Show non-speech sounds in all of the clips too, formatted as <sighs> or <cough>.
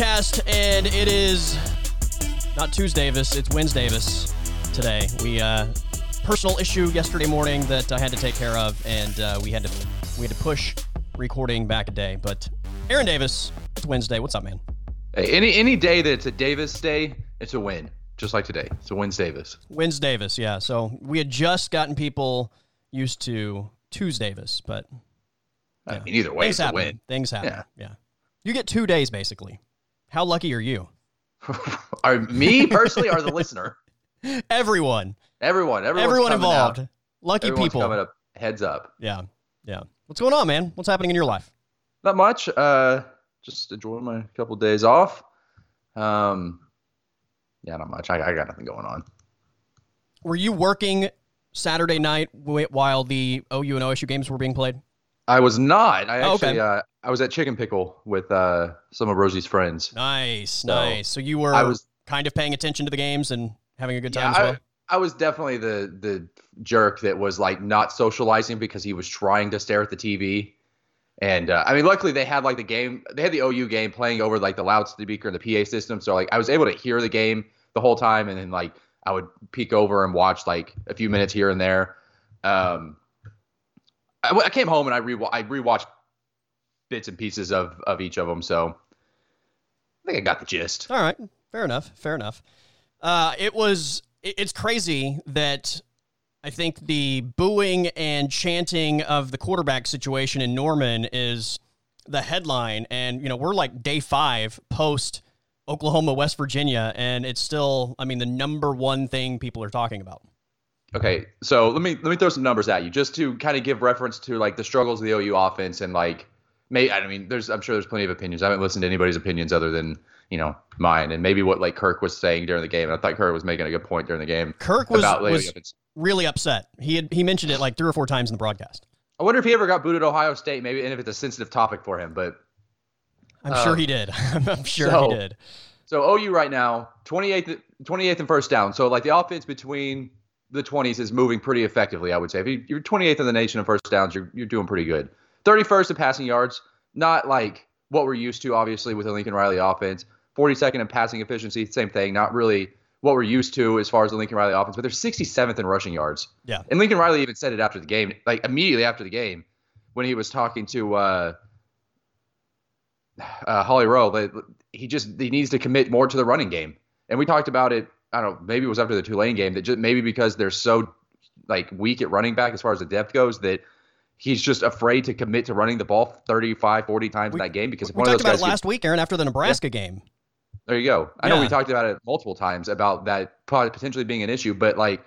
podcast, and it is not Tuesday, Davis. It's Wednesday, Davis. Today, we uh, personal issue yesterday morning that I had to take care of, and uh, we had to we had to push recording back a day. But Aaron Davis, it's Wednesday. What's up, man? Hey, any any day that it's a Davis day, it's a win. Just like today, it's a wins Davis. Wins Davis, yeah. So we had just gotten people used to Tuesday Davis, but I mean, either way, things it's a happen. win. Things happen. Yeah. yeah. You get two days basically. How lucky are you? <laughs> Are me personally, or the listener? <laughs> Everyone, Everyone, everyone involved. Out. Lucky Everyone's people. coming up. Heads up. Yeah, yeah. What's going on, man? What's happening in your life? Not much. Uh, just enjoying my couple days off. Um, yeah, not much. I, I got nothing going on. Were you working Saturday night while the OU and OSU games were being played? I was not. I Oh, actually, okay. uh, I was at Chicken Pickle with uh, some of Rosie's friends. Nice, So, nice. So you were I was kind of paying attention to the games and having a good Yeah, time as well. I, I was definitely the the jerk that was like not socializing because he was trying to stare at the TV. And uh, I mean, luckily they had like the game, they had the OU game playing over like the loudspeaker and the PA system, so like I was able to hear the game the whole time, and then like I would peek over and watch like a few minutes here and there. Um, I, I came home and I re I rewatched bits and pieces of of each of them, so I think I got the gist. All right, fair enough. Fair enough. Uh, it was. it- It's crazy that I think the booing and chanting of the quarterback situation in Norman is the headline, and you know we're like day five post Oklahoma West Virginia, and it's still, I mean, the number one thing people are talking about. Okay, so let me let me throw some numbers at you just to kind of give reference to like the struggles of the OU offense and like may I mean there's I'm sure there's plenty of opinions. I haven't listened to anybody's opinions other than you know mine and maybe what like Kirk was saying during the game. And I thought Kirk was making a good point during the game Kirk was was really upset. He had he mentioned it like three or four times in the broadcast. I wonder if he ever got booted Ohio State, maybe and if it's a sensitive topic for him. But I'm Uh, sure he did. <laughs> I'm sure so- he did. So OU right now, 28th, 28th and first down. So like the offense between the 20s is moving pretty effectively, I would say. If you- you're 28th in the nation in first downs, you're, you're doing pretty good. 31st in passing yards, not like what we're used to, obviously, with the Lincoln Riley offense. 42nd in passing efficiency, same thing. Not really what we're used to as far as the Lincoln Riley offense, but they're 67th in rushing yards. Yeah. And Lincoln Riley even said it after the game, like immediately after the game, when he was talking to uh, uh, Holly Rowe, that he just he needs to commit more to the running game. And we talked about it. I don't know, maybe it was after the Tulane game that just maybe because they're so like weak at running back as far as the depth goes that he's just afraid to commit to running the ball 35, 40 times We- in that game because if We one of talked those about guys it last week, Aaron, after the Nebraska game. there you go. I know we talked about it multiple times about that potentially being an issue, but like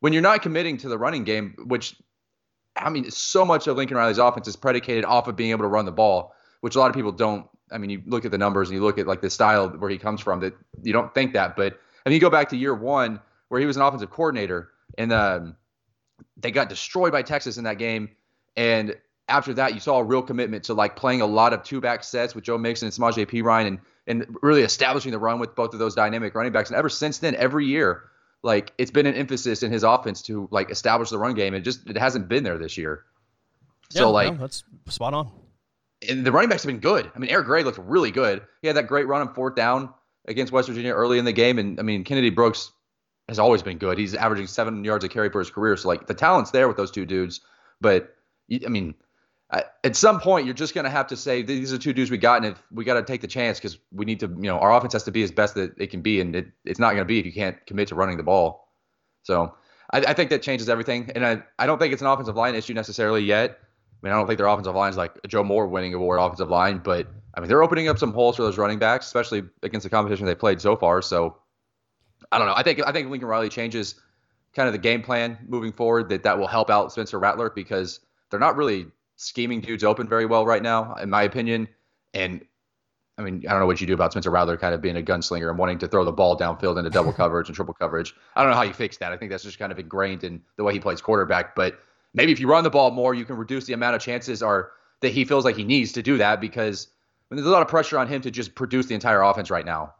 when you're not committing to the running game, which I mean, so much of Lincoln Riley's offense is predicated off of being able to run the ball, which a lot of people don't. I mean, you look at the numbers and you look at like the style where he comes from that you don't think that, but and you go back to year one where he was an offensive coordinator and um, they got destroyed by Texas in that game, and after that you saw a real commitment to like playing a lot of two back sets with Joe Mixon and Samaje Perine and and really establishing the run with both of those dynamic running backs. And ever since then, every year, like it's been an emphasis in his offense to like establish the run game, and just it hasn't been there this year. So Yeah, like, no, that's spot on. and the running backs have been good. I mean, Eric Gray looked really good. He had that great run on fourth down against West Virginia early in the game, and I mean, Kennedy Brooks has always been good. He's averaging seven yards a carry for his career. So like the talent's there with those two dudes, but I mean, at some point you're just gonna have to say these are two dudes we got, and if we got to take the chance because we need to, you know, our offense has to be as best that it can be, and it, it's not gonna be if you can't commit to running the ball. So I, I think that changes everything, and I, I don't think it's an offensive line issue necessarily yet. I mean, I don't think their offensive line is like Joe Moore winning award offensive line, but I mean, they're opening up some holes for those running backs, especially against the competition they played so far. So I don't know. I think I think Lincoln Riley changes kind of the game plan moving forward that that will help out Spencer Rattler because they're not really scheming dudes open very well right now, in my opinion. And I mean, I don't know what you do about Spencer Rattler kind of being a gunslinger and wanting to throw the ball downfield into double <laughs> coverage and triple coverage. I don't know how you fix that. I think that's just kind of ingrained in the way he plays quarterback. But maybe if you run the ball more, you can reduce the amount of chances are that he feels like he needs to do that because I mean, there's a lot of pressure on him to just produce the entire offense right now.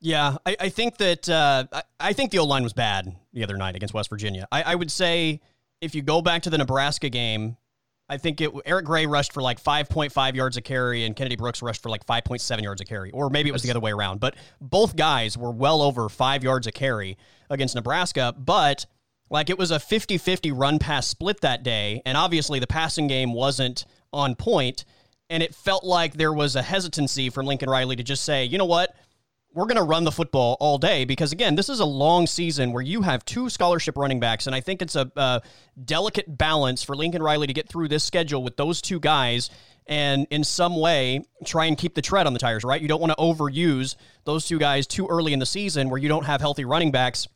Yeah, I, I think that uh, I, I think the old line was bad the other night against West Virginia. I, I would say if you go back to the Nebraska game, I think it Eric Gray rushed for like 5.5 yards a carry and Kennedy Brooks rushed for like 5.7 yards a carry, or maybe it was the other way around. But both guys were well over five yards a carry against Nebraska. But like it was a 50 50 run pass split that day. And obviously the passing game wasn't on point, And it felt like there was a hesitancy from Lincoln Riley to just say, you know what? we're going to run the football all day because again this is a long season where you have two scholarship running backs and i think it's a, a, delicate balance for lincoln riley to get through this schedule with those two guys and in some way try and keep the tread on the tires right you don't want to overuse those two guys too early in the season where you don't have healthy running backs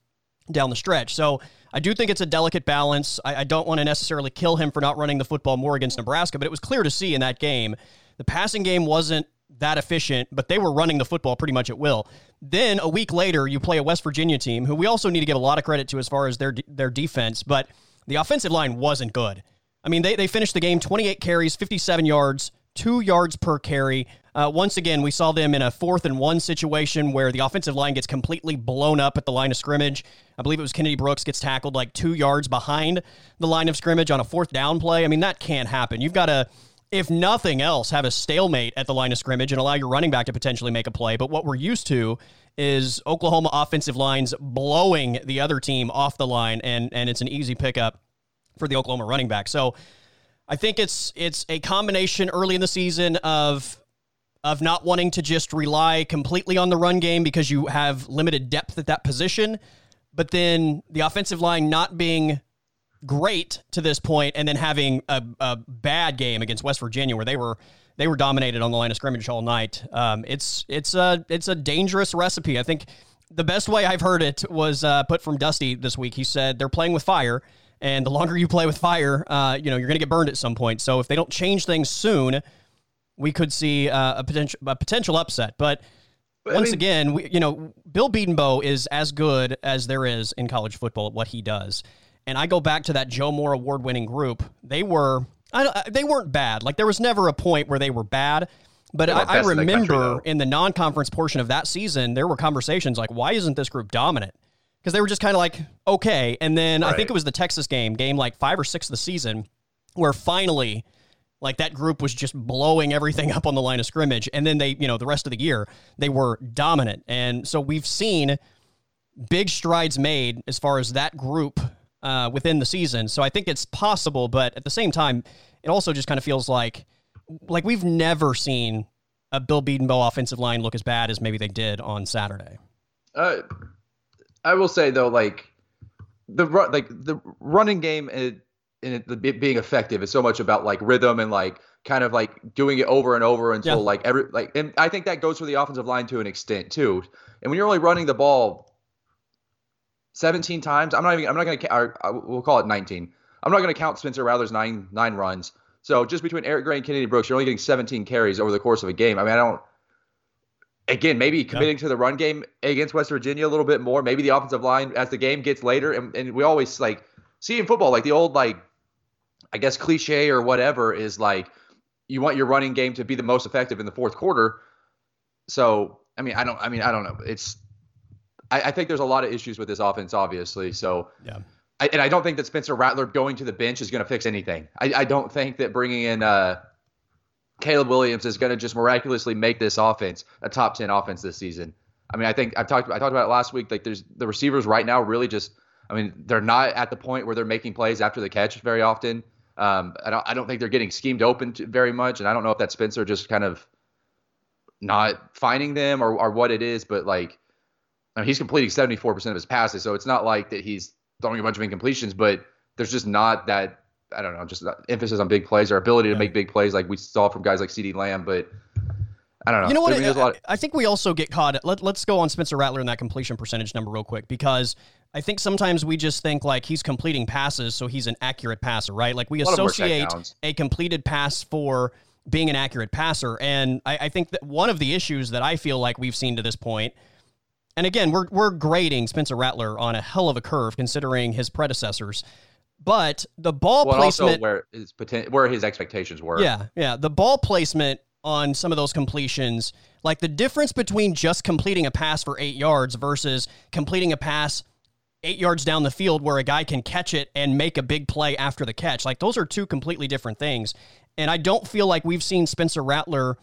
down the stretch so i do think it's a delicate balance i, I don't want to necessarily kill him for not running the football more against nebraska but it was clear to see in that game the passing game wasn't that efficient, but they were running the football pretty much at will. Then a week later, you play a West Virginia team who we also need to give a lot of credit to as far as their their defense, but the offensive line wasn't good. I mean, they, they finished the game 28 carries, 57 yards, two yards per carry. Uh, once again, we saw them in a fourth and one situation where the offensive line gets completely blown up at the line of scrimmage. I believe it was Kennedy Brooks gets tackled like two yards behind the line of scrimmage on a fourth down play. I mean, that can't happen. You've got to if nothing else, have a stalemate at the line of scrimmage and allow your running back to potentially make a play. But what we're used to is Oklahoma offensive lines blowing the other team off the line, and and it's an easy pickup for the Oklahoma running back. So I think it's it's a combination early in the season of of not wanting to just rely completely on the run game because you have limited depth at that position, but then the offensive line not being great to this point, and then having a, a bad game against West Virginia where they were they were dominated on the line of scrimmage all night. Um, it's it's a it's a dangerous recipe. I think the best way I've heard it was uh, put from Dusty this week. He said they're playing with fire, and the longer you play with fire, uh, you know you're going to get burned at some point. So if they don't change things soon, we could see uh, a potential a potential upset. But once I mean, again, we, you know, Bill Bedenbaugh is as good as there is in college football at what he does and I go back to that Joe Moore award winning group, they were I, they weren't bad. Like there was never a point where they were bad. But I, I, remember in the, in the non conference portion of that season, there were conversations like, why isn't this group dominant? Because they were just kind of like, okay. And then right. I think it was the Texas game, game like five or six of the season, where finally, like that group was just blowing everything up on the line of scrimmage. And then they, you know, the rest of the year, they were dominant. And so we've seen big strides made as far as that group uh, within the season. So I think it's possible, but at the same time, it also just kind of feels like like we've never seen a Bill Bedenbaugh offensive line look as bad as maybe they did on Saturday. Uh, I will say though, like the like the running game and it, it being effective is so much about like rhythm and like kind of like doing it over and over until yeah. like every like and I think that goes for the offensive line to an extent too. And when you're only running the ball 17 times. I'm not even. I'm not going to. Uh, we'll call it 19. I'm not going to count Spencer Rattler's nine nine runs. So just between Eric Gray and Kennedy Brooks, you're only getting 17 carries over the course of a game. I mean, I don't. Again, maybe committing yeah. to the run game against West Virginia a little bit more. Maybe the offensive line as the game gets later, and, and we always like see in football like the old like, I guess cliche or whatever is like you want your running game to be the most effective in the fourth quarter. So I mean, I don't. I mean, I don't know. It's I, I, think there's a lot of issues with this offense, obviously. So, yeah. I, and I don't think that Spencer Rattler going to the bench is going to fix anything. I, I, don't think that bringing in uh, Caleb Williams is going to just miraculously make this offense a top ten offense this season. I mean, I think I've talked I talked about it last week. Like, there's the receivers right now really just. I mean, they're not at the point where they're making plays after the catch very often. Um, I don't I don't think they're getting schemed open very much, and I don't know if that Spencer just kind of not finding them or, or what it is, but like I mean, he's completing 74% of his passes, so it's not like that he's throwing a bunch of incompletions, but there's just not that I don't know, just emphasis on big plays or ability to yeah. make big plays like we saw from guys like CeeDee Lamb, but I don't know. You know what? I, mean, of- I think we also get caught. Let, let's go on Spencer Rattler and that completion percentage number real quick because I think sometimes we just think like he's completing passes, so he's an accurate passer, right? Like we associate a completed pass for being an accurate passer. And I, I think that one of the issues that I feel like we've seen to this point – and again, we're we're grading Spencer Rattler on a hell of a curve considering his predecessors. But the ball well, placement, where his poten- where his expectations were. Yeah, yeah. The ball placement on some of those completions, like the difference between just completing a pass for eight yards versus completing a pass eight yards down the field where a guy can catch it and make a big play after the catch. Like those are two completely different things. And I don't feel like we've seen Spencer Rattler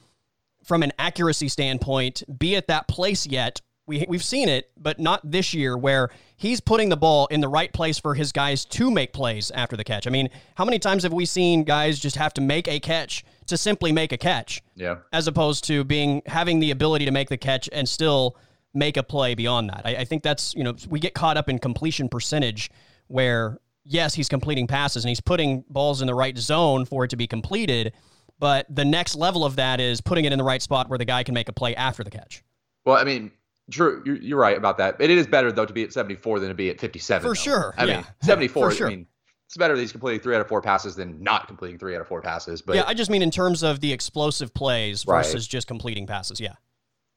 from an accuracy standpoint be at that place yet. We, we've seen it, but not this year where he's putting the ball in the right place for his guys to make plays after the catch. I mean, how many times have we seen guys just have to make a catch to simply make a catch? Yeah. As opposed to being having the ability to make the catch and still make a play beyond that. I, I think that's, you know, we get caught up in completion percentage where yes, he's completing passes and he's putting balls in the right zone for it to be completed. But the next level of that is putting it in the right spot where the guy can make a play after the catch. Well, I mean, true, you're, you're right about that. But it is better though to be at 74 than to be at 57. For though. sure. I yeah. <laughs> mean, 74. For sure. I mean, it's better that he's completing three out of four passes than not completing three out of four passes. But yeah, I just mean in terms of the explosive plays Right. versus just completing passes. Yeah.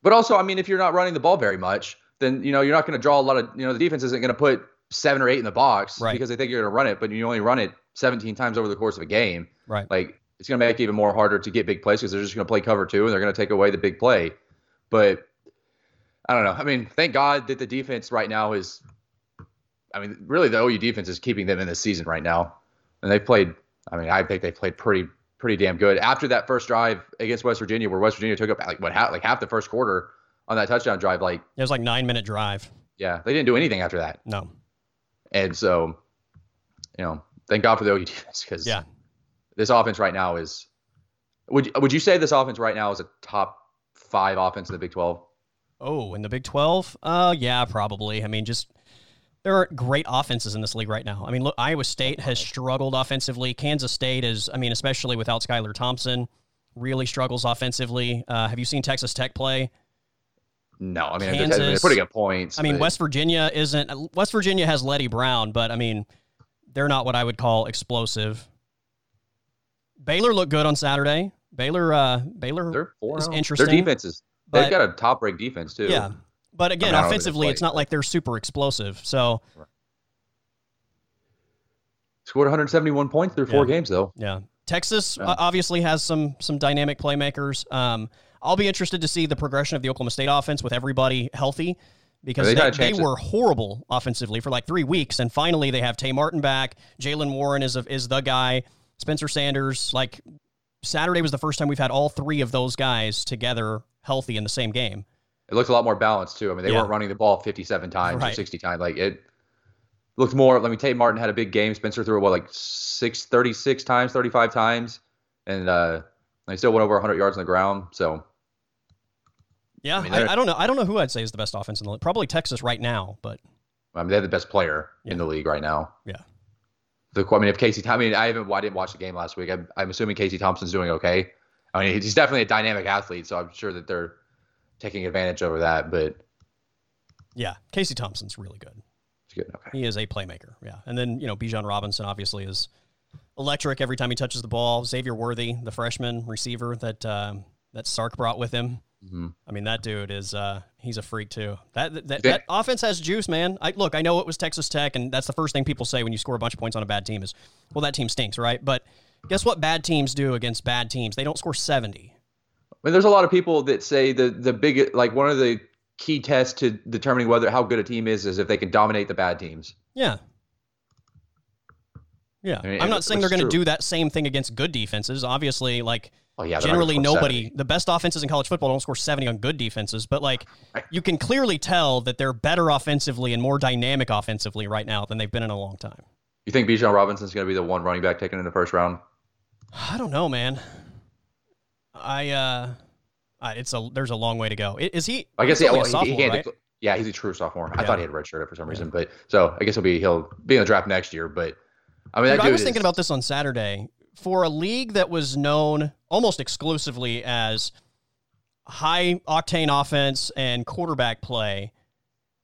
But also, I mean, if you're not running the ball very much, then you know you're not going to draw a lot of. You know, the defense isn't going to put seven or eight in the box Right. because they think you're going to run it, but you only run it 17 times over the course of a game. Right. Like it's going to make it even more harder to get big plays because they're just going to play cover two and they're going to take away the big play. But I don't know. I mean, thank God that the defense right now is. I mean, really, the OU defense is keeping them in this season right now, and they played. I mean, I think they played pretty pretty damn good after that first drive against West Virginia, where West Virginia took up like what half, like half the first quarter on that touchdown drive. Like, It was like nine minute drive. yeah, they didn't do anything after that, No. and so, you know, thank God for the OU defense because Yeah. this offense right now is. Would would you say this offense right now is a top five offense in the Big Twelve? Oh, in the Big 12? Uh, yeah, probably. I mean, just there aren't great offenses in this league right now. I mean, look, Iowa State has struggled offensively. Kansas State is, I mean, especially without Skylar Thompson, really struggles offensively. Uh, have you seen Texas Tech play? No, I mean they're- Kansas- they're putting up points. I mean, but- West Virginia isn't. West Virginia has Leddie Brown, but I mean, they're not what I would call explosive. Baylor looked good on Saturday. Baylor, uh, Baylor they're four is interesting. Their defense is but- they've got a top ranked defense too. Yeah, but again, I don't know who they offensively, it's not like they're super explosive. So Scored 171 points through four games though. Yeah. Texas Yeah. uh, obviously has some some dynamic playmakers. Um, I'll be interested to see the progression of the Oklahoma State offense with everybody healthy because They they, they were horrible offensively for like three weeks, and finally they have Tay Martin back. Jaylen Warren is a, is the guy. Spencer Sanders. Like Saturday was the first time we've had all three of those guys together healthy in the same game. It looked a lot more balanced too. I mean, they Yeah. weren't running the ball 57 times or 60 times. Like it looked more. Let me Tay Martin had a big game. Spencer threw it what like six, 36 times, 35 times, and uh, they still went over 100 yards on the ground. So Yeah, I mean, I, I don't know. I don't know who I'd say is the best offense in the league. Probably Texas right now, but I mean, they're the best player in the league right now. Yeah. The I mean, if Casey, I mean, I haven't, I didn't watch the game last week. I'm, I'm assuming Casey Thompson's doing okay. I mean, he's definitely a dynamic athlete, so I'm sure that they're taking advantage over that. But yeah, Casey Thompson's really good. good. Okay. He is a playmaker, yeah. And then you know Bijan Robinson obviously is electric every time he touches the ball. Xavier Worthy, the freshman receiver that um, that Sark brought with him. Mhm. I mean that dude is uh, he's a freak too. That that, that, that offense has juice, man. I look, I know it was Texas Tech, and that's the first thing people say when you score a bunch of points on a bad team is, well, that team stinks, right? But guess what? Bad teams do against bad teams. They don't score seventy. Mean, there's a lot of people that say the the big like one of the key tests to determining whether how good a team is is if they can dominate the bad teams. Yeah. Yeah, I mean, I'm not saying they're going to do that same thing against good defenses. Obviously, like Oh yeah, generally nobody 70. the best offenses in college football don't score 70 on good defenses but like Right. you can clearly tell that they're better offensively and more dynamic offensively right now than they've been in a long time You think Bijan Robinson's going to be the one running back taken in the first round? i don't know man i uh it's a there's a long way to go is he I guess yeah, well, he- sophomore, he, right? yeah, he's a true sophomore. I thought he had redshirted for some Yeah. reason, but so I guess he'll be he'll be in the draft next year. But I mean, Dude, I was is- thinking about this on Saturday. For a league that was known almost exclusively as high octane offense and quarterback play,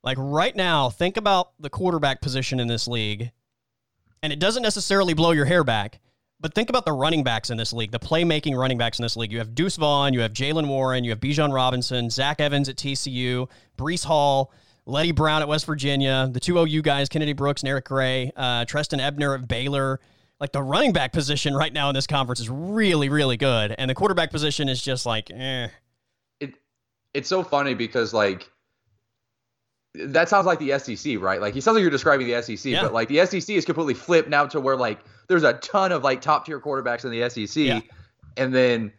like right now, think about the quarterback position in this league. And it doesn't necessarily blow your hair back, but think about the running backs in this league, the playmaking running backs in this league. You have Deuce Vaughn, you have Jaylen Warren, you have Bijan Robinson, Zach Evans at TCU, Breece Hall, Leddie Brown at West Virginia, the two OU guys, Kennedy Brooks and Eric Gray, uh, Trestan Ebner at Baylor. Like the running back position right now in this conference is really, really good. And the quarterback position is just like, eh. it it's so funny because like that sounds like the SEC, right? Like, it sounds like you're describing the SEC, Yeah. but like the SEC is completely flipped now to where like there's a ton of like top tier quarterbacks in the SEC, Yeah. and then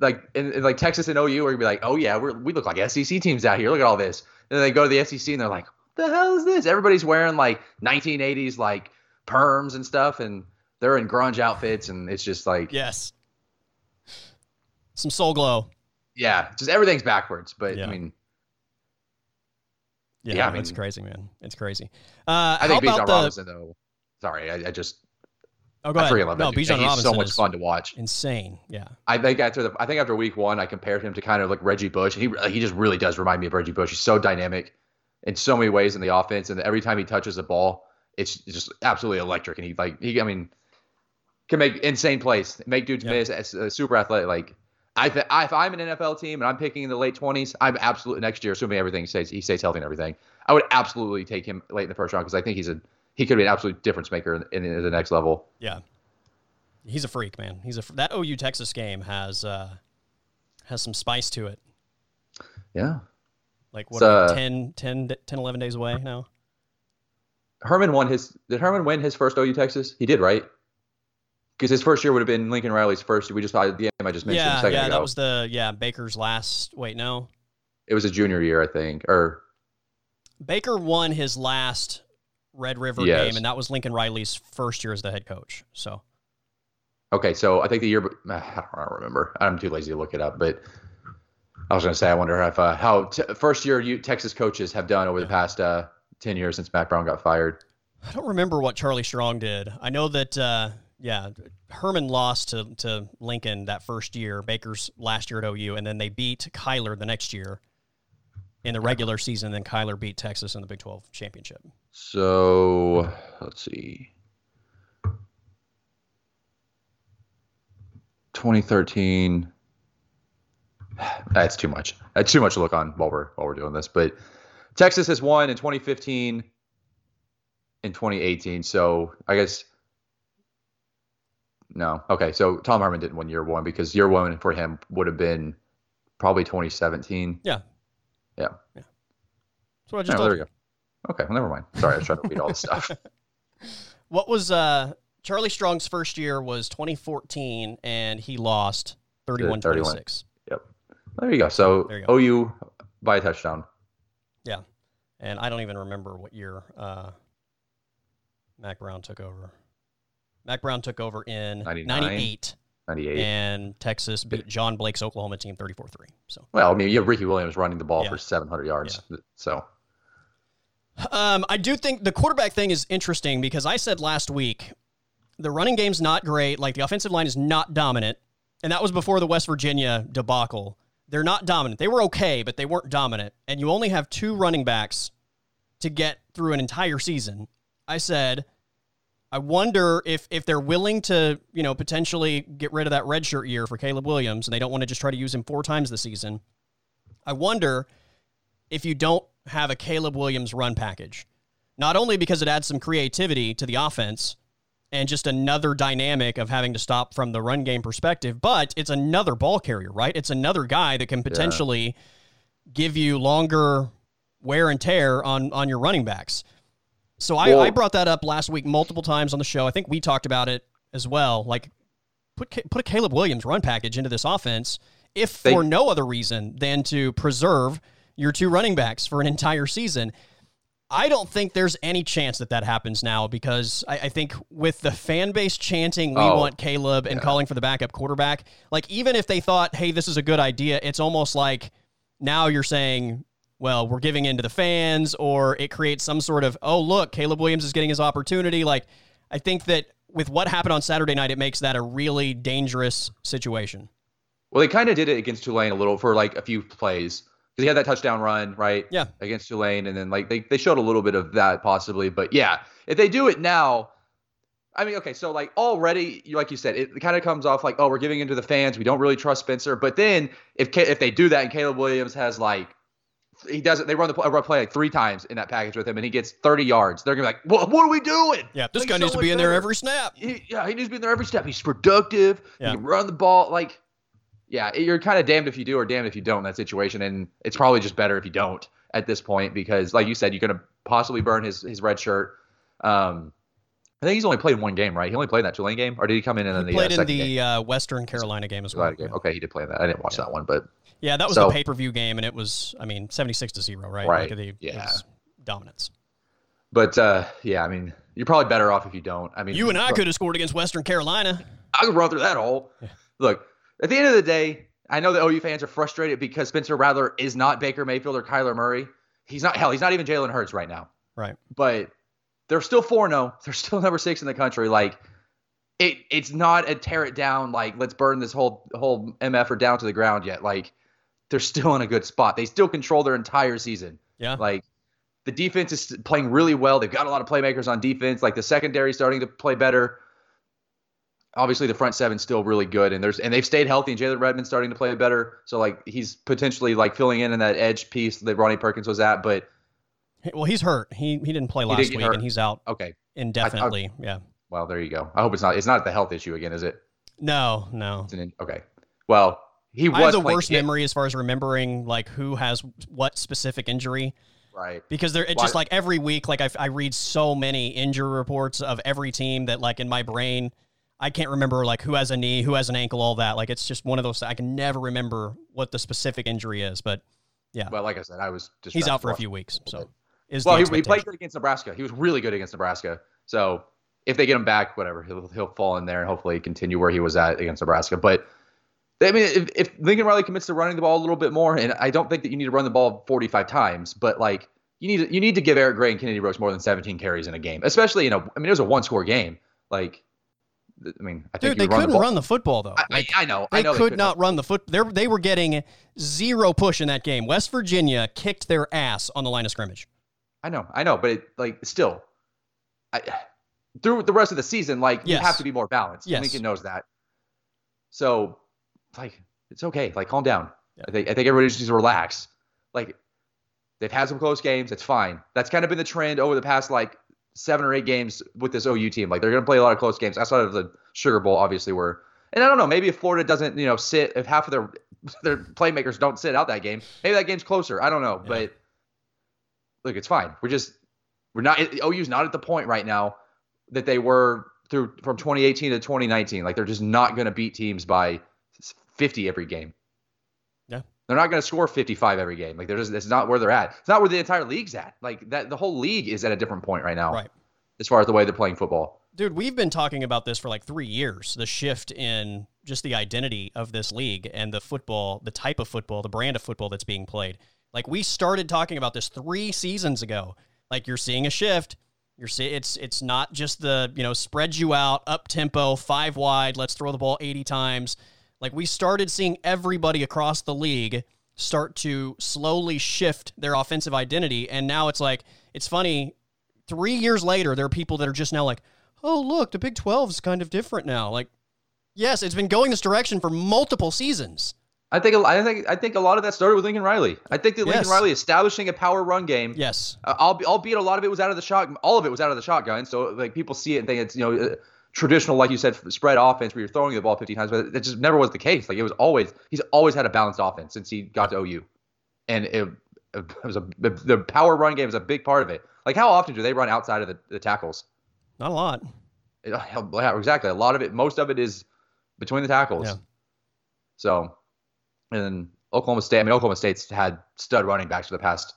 like and, and, like Texas and OU are gonna be like, oh yeah, we're, we look like SEC teams out here. Look at all this. And then they go to the SEC and they're like, what the hell is this? Everybody's wearing like 1980s like perms and stuff, and they're in grunge outfits, and it's just like, Yes. Some soul glow. Yeah, just everything's backwards. But Yeah. I mean, Yeah, Yeah, I it's crazy, man. It's crazy. Uh, I think Bijan about the? Robinson though. Sorry, I, I just oh, go I ahead. freaking love no, that. dude. Bijan He's Robinson so much fun to watch. insane. Yeah. I think after the I think after week one, I compared him to kind of like Reggie Bush. He he just really does remind me of Reggie Bush. He's so dynamic in so many ways in the offense, and every time he touches the ball, it's just absolutely electric. And he like he I mean can make insane plays, make dudes Yep. miss. It's, uh, super athletic. Like I, th- I if I'm an NFL team and I'm picking in the late twenties, I'm absolutely next year, assuming everything stays he stays healthy and everything. I would absolutely take him late in the first round because I think he's a he could be an absolute difference maker in, in the next level. Yeah. He's a freak, man. He's a fr- that OU Texas game has uh has some spice to it. Yeah. Like what It's, uh, 10, 10, 10 11 days away now. Herman won his. Did Herman win his first OU Texas? He did, right? Because his first year would have been Lincoln Riley's first. We just had the game I just mentioned a Yeah, yeah, ago. that was the yeah, Baker's last wait, no. it was a junior year, I think. Or Baker won his last Red River Yes. game and that was Lincoln Riley's first year as the head coach. So okay, so I think the year. <sighs> I don't, remember. I'm too lazy to look it up. But I was going to say, I wonder if uh, how t- first year you Texas coaches have done over the past uh, ten years since Mack Brown got fired. I don't remember what Charlie Strong did. I know that uh, yeah, Herman lost to, to Lincoln that first year, Baker's last year at OU, and then they beat Kyler the next year in the regular season. Then Kyler beat Texas in the Big 12 championship. So let's see. 2013. <sighs> That's too much. That's too much to look on while we're while we're doing this. But Texas has won in 2015 and 2018. So I guess no. Okay, so Tom Herman didn't win year one because year one for him would have been probably 2017. Yeah. Yeah. That's what I just Oh, told there we you. go. Okay, well, never mind. Sorry, I was trying to read all this stuff. <laughs> What was uh, Charlie Strong's first year was 2014, and he lost 31 31. 26. There you go. So you go. OU by a touchdown. Yeah. And I don't even remember what year uh, Mack Brown took over. Mack Brown took over in 99? 98, 98. and Texas beat John Blake's Oklahoma team 34 3. So. well, I mean, you have Ricky Williams running the ball Yeah. for 700 yards. So Um, I do think the quarterback thing is interesting because I said last week the running game's not great. Like the offensive line is not dominant, and that was before the West Virginia debacle. They're not dominant. They were okay, but they weren't dominant. And you only have two running backs to get through an entire season. I said, I wonder if if they're willing to, you know, potentially get rid of that redshirt year for Caleb Williams, and they don't want to just try to use him four times this season. I wonder if you don't have a Caleb Williams run package. Not only because it adds some creativity to the offense and just another dynamic of having to stop from the run game perspective, but it's another ball carrier, right? It's another guy that can potentially give you longer wear and tear on on your running backs. So I, Well- I brought that up last week multiple times on the show. I think we talked about it as well. Like put put a Caleb Williams run package into this offense, if They- for no other reason than to preserve your two running backs for an entire season. I don't think there's any chance that that happens now because I, I think with the fan base chanting, we Oh, want Caleb and calling for the backup quarterback, like even if they thought, hey, this is a good idea, it's almost like now you're saying, well, we're giving in to the fans, or it creates some sort of, oh, look, Caleb Williams is getting his opportunity. Like, I think that with what happened on Saturday night, it makes that a really dangerous situation. well, they kind of did it against Tulane a little for like a few plays he had that touchdown run right Yeah. against Tulane, and then like they they showed a little bit of that possibly. But yeah, if they do it now. I mean, okay, so like already, like you said, it kind of comes off like, oh, we're giving into the fans. We don't really trust Spencer. But then if if they do that and Caleb Williams has like he doesn't. They run the play, run play like three times in that package with him, and he gets 30 yards. They're gonna be like, "What? What are we doing?" Yeah, this Like, guy so needs to be in there every snap. He, yeah, he needs to be in there every step. He's productive. Yeah. He can run the ball. Like, yeah, you're kind of damned if you do or damned if you don't in that situation, and it's probably just better if you don't at this point because, like you said, you're going to possibly burn his his red shirt. Um, I think he's only played one game, right? He only played that Tulane game, or did he come in in he the played uh, in the uh, Western Carolina game as well. Game. Okay, he did play in that. I didn't watch Yeah. that one, but Yeah, that was So- the pay per view game, and it was, I mean, 76 to 0, right? Right, Like, the- yeah. dominance. but uh, yeah, I mean, you're probably better off if you don't. I mean, You and I could have scored against Western Carolina. I could run through that hole. Look, at the end of the day, I know the OU fans are frustrated because Spencer Rattler is not Baker Mayfield or Kyler Murray. He's not hell. He's not even Jalen Hurts right now. Right. But they're still four zero. Oh. They're still <laughs> number six in the country. Like it, it's not a tear it down. Like let's burn this whole whole mf'er down to the ground yet. Like they're still in a good spot. They still control their entire season. Yeah. Like the defense is playing really well. They've got a lot of playmakers on defense. Like the secondary starting to play better. Obviously, the front seven's still really good, and there's and they've stayed healthy. And Jalen Redmond's starting to play better, so like he's potentially like filling in in that edge piece that Ronnie Perkins was at. But Well, he's hurt. He he didn't play last week, hurt. and he's out okay, indefinitely. yeah. well there you go. I hope it's not. It's not the health issue again, is it? No, no. It's an okay. Well, he was I have the worst hit- memory as far as remembering like who has what specific injury Right. because they're it's Well, just like every week like I, I read so many injury reports of every team that like in my brain I can't remember like who has a knee, who has an ankle, all that. Like it's just one of those I can never remember what the specific injury is, but yeah. Well, like I said, I was. Just he's out for a few weeks. So is Well, he, he played good against Nebraska. He was really good against Nebraska. So if they get him back, whatever, he'll he'll fall in there and hopefully continue where he was at against Nebraska. But I mean, if, if Lincoln Riley commits to running the ball a little bit more, and I don't think that you need to run the ball 45 times, but like you need you need to give Eric Gray and Kennedy Brooks more than 17 carries in a game, especially you know, I mean, it was a one score game. Like, I mean, I think Dude, they run couldn't the run the football though. I, Like, I, I know. they I know could couldn't. not run the foot. They they were getting zero push in that game. West Virginia kicked their ass on the line of scrimmage. I know, I know, but it, like still, I, through the rest of the season, like Yes. you have to be more balanced. Yes. Lincoln knows that. So, like, it's okay. Like, calm down. Yeah. I think I think everybody just needs to relax. Like, they've had some close games. It's fine. That's kind of been the trend over the past like seven or eight games with this OU team. Like, they're going to play a lot of close games outside of the Sugar Bowl, obviously. Where and I don't know, maybe if Florida doesn't, you know, sit, if half of their <laughs> their playmakers don't sit out that game, maybe that game's closer. I don't know, Yeah. but look, it's fine. We're just we're not OU's not at the point right now that they were through from 2018 to 2019. Like they're just not going to beat teams by 50 every game. They're not going to score 55 every game. Like they're just it's not where they're at. It's not where the entire league's at. Like that the whole league is at a different point right now. Right. As far as the way they're playing football. Dude, we've been talking about this for like three years. The shift in just the identity of this league and the football, the type of football, the brand of football that's being played. Like we started talking about this three seasons ago. Like you're seeing a shift. You're see it's it's not just the you know spread you out up tempo five wide. Let's throw the ball eighty times. Like we started seeing everybody across the league start to slowly shift their offensive identity, and now it's like it's funny three years later, there are people that are just now like, oh, look, the Big 12 is kind of different now. Like, yes, it's been going this direction for multiple seasons. I think I think I think a lot of that started with Lincoln Riley. I think that Lincoln Yes. Riley establishing a power run game Yes. Uh, albeit a lot of it was out of the shot, all of it was out of the shotgun. So like people see it and think it's you know traditional, like you said, spread offense where you're throwing the ball 50 times, but it just never was the case. Like it was always he's always had a balanced offense since he got to OU, and it, it was a the, power run game is a big part of it. Like how often do they run outside of the, the tackles? Not a lot. It- yeah, exactly. A lot of it, most of it is between the tackles. Yeah. So, and then Oklahoma State. I mean, Oklahoma State's had stud running backs for the past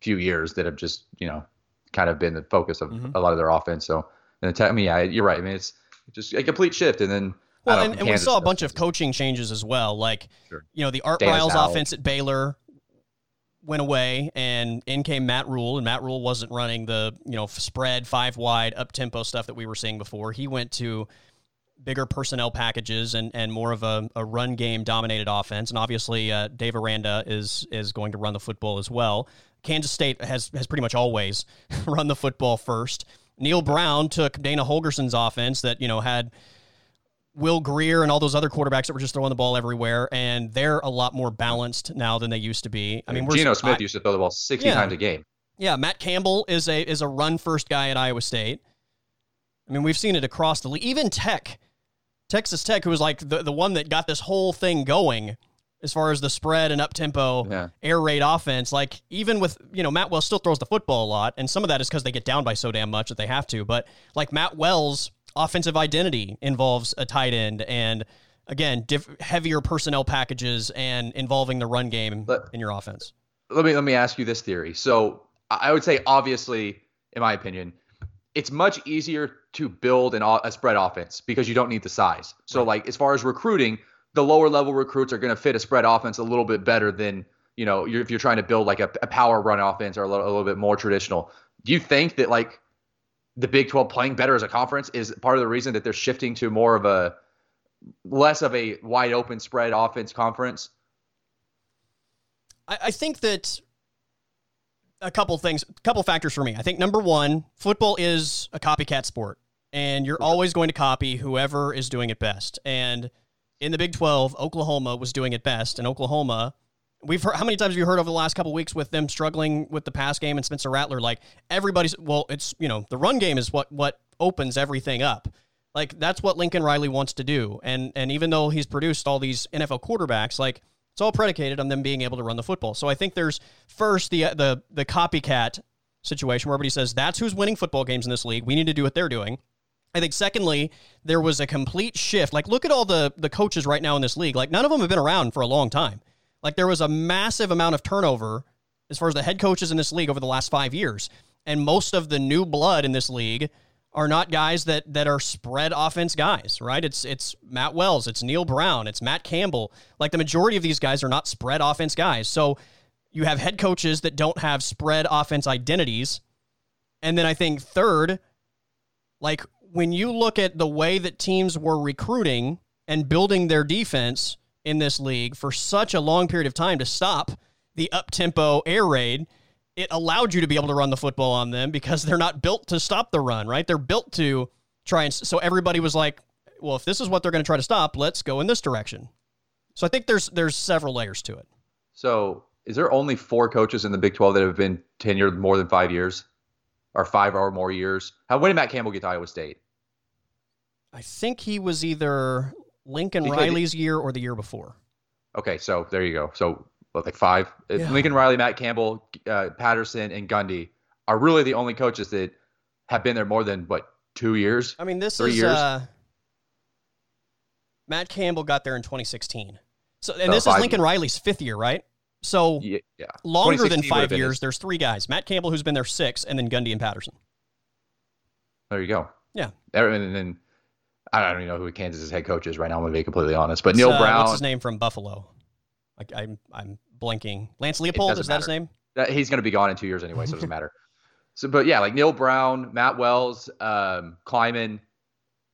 few years that have just you know kind of been the focus of Mhm. a lot of their offense. So, and te- I mean, yeah, you're right. I mean, it's just a complete shift, and then Well, and, know, and we saw a bunch of coaching changes as well. Like, Sure. you know, the Art Dana Riles offense at Baylor went away, and in came Matt Rhule, and Matt Rhule wasn't running the you know spread five wide up tempo stuff that we were seeing before. He went to bigger personnel packages and, and more of a, a run game dominated offense. And obviously, uh, Dave Aranda is is going to run the football as well. Kansas State has has pretty much always <laughs> run the football first. Neal Brown took Dana Holgorsen's offense that you know had Will Grier and all those other quarterbacks that were just throwing the ball everywhere, and they're a lot more balanced now than they used to be. I mean, we're Geno Smith I- used to throw the ball 60 Yeah. times a game. yeah, Matt Campbell is a is a run first guy at Iowa State. I mean, we've seen it across the league. Even Tech, Texas Tech, who was like the, the one that got this whole thing going, as far as the spread and up tempo Yeah. air raid offense. Like even with you know Matt Wells still throws the football a lot, and some of that is because they get down by so damn much that they have to. But like Matt Wells' offensive identity involves a tight end and again diff- heavier personnel packages and involving the run game But- in your offense. let me let me ask you this theory. So I would say, obviously, in my opinion, it's much easier to build an, a spread offense because you don't need the size. So, like as far as recruiting, the lower level recruits are going to fit a spread offense a little bit better than you know you're, if you're trying to build like a, a power run offense or a little, a little bit more traditional. Do you think that like the Big 12 playing better as a conference is part of the reason that they're shifting to more of a less of a wide open spread offense conference? I, I think that a couple things, a couple factors for me. I think number one, football is a copycat sport, and you're always going to copy whoever is doing it best. And in the Big 12, Oklahoma was doing it best, and Oklahoma. We've heard how many times have you heard over the last couple weeks with them struggling with the pass game and Spencer Rattler? Like everybody's well, it's you know the run game is what what opens everything up. Like that's what Lincoln Riley wants to do, and and even though he's produced all these NFL quarterbacks, like it's all predicated on them being able to run the football. So I think there's first the the the copycat situation where everybody says that's who's winning football games in this league. We need to do what they're doing. I think secondly, there was a complete shift. Like look at all the the coaches right now in this league. Like none of them have been around for a long time. Like there was a massive amount of turnover as far as the head coaches in this league over the last 5 years. And most of the new blood in this league are not guys that that are spread offense guys, right? It's it's Matt Wells, it's Neal Brown, it's Matt Campbell. Like the majority of these guys are not spread offense guys. So you have head coaches that don't have spread offense identities. And then I think third, like when you look at the way that teams were recruiting and building their defense in this league for such a long period of time to stop the up tempo air raid, it allowed you to be able to run the football on them because they're not built to stop the run, right? They're built to try and so everybody was like, well, if this is what they're going to try to stop, let's go in this direction. So I think there's there's several layers to it. So, is there only four coaches in the Big 12 that have been tenured more than five years, or five or more years? How when did Matt Campbell get to Iowa State? I think he was either Lincoln Because- Riley's year or the year before. Okay, so there you go. So, what, like five? Yeah. Lincoln Riley, Matt Campbell, uh, Patterson, and Gundy are really the only coaches that have been there more than what two years. I mean, this Three is years? uh, Matt Campbell got there in 2016. So, and So this is Lincoln years. Riley's fifth year, right? So Yeah, yeah. longer than 2016 would have five years. There's three guys: Matt Campbell, who's been there six, and then Gundy and Patterson. There you go. Yeah. And then I don't even know who Kansas's head coach is right now. I'm gonna be completely honest, but It's, Neal uh, Brown. what's his name from Buffalo? Like I'm, I'm blanking. Lance Leipold is that his name? that he's going to be gone in two years anyway, so it doesn't <laughs> matter. So, but yeah, like Neal Brown, Matt Wells, um, Klieman,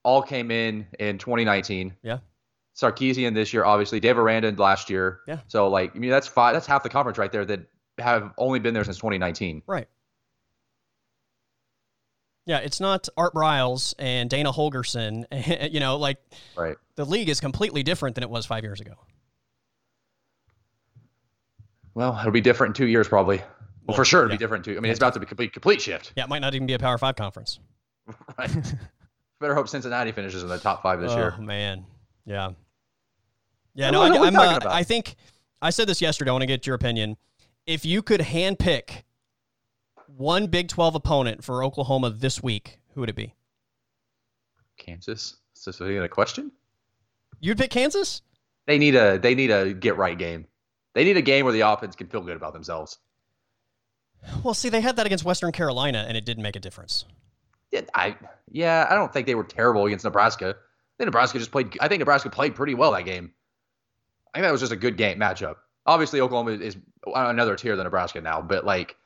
all came in in 2019. Yeah. Sarkisian this year, obviously. Dave Aranda last year. Yeah. So like, I mean, that's five. That's half the conference right there that have only been there since 2019. Right. Yeah, it's not Art Briles and Dana Holgorsen. <laughs> you know, like Right. the league is completely different than it was five years ago. Well, it'll be different in two years probably. Well, Well, for sure it'll yeah. be different too. I mean, it's about to be complete complete shift. Yeah, it might not even be a Power Five conference. <laughs> Right. Better hope Cincinnati finishes in the top five this oh, year. Oh man. Yeah. Yeah, no, what I, are we I'm, talking uh? I think I said this yesterday. I want to get your opinion. If you could handpick one Big 12 opponent for Oklahoma this week, who would it be? Kansas. Is this a question? You'd pick Kansas? They need a they need a get right game. They need a game where the offense can feel good about themselves. Well, see, they had that against Western Carolina, and it didn't make a difference. Yeah, I yeah, I don't think they were terrible against Nebraska. I think Nebraska just played. I think Nebraska played pretty well that game. I think that was just a good game matchup. Obviously, Oklahoma is another tier than Nebraska now, but like,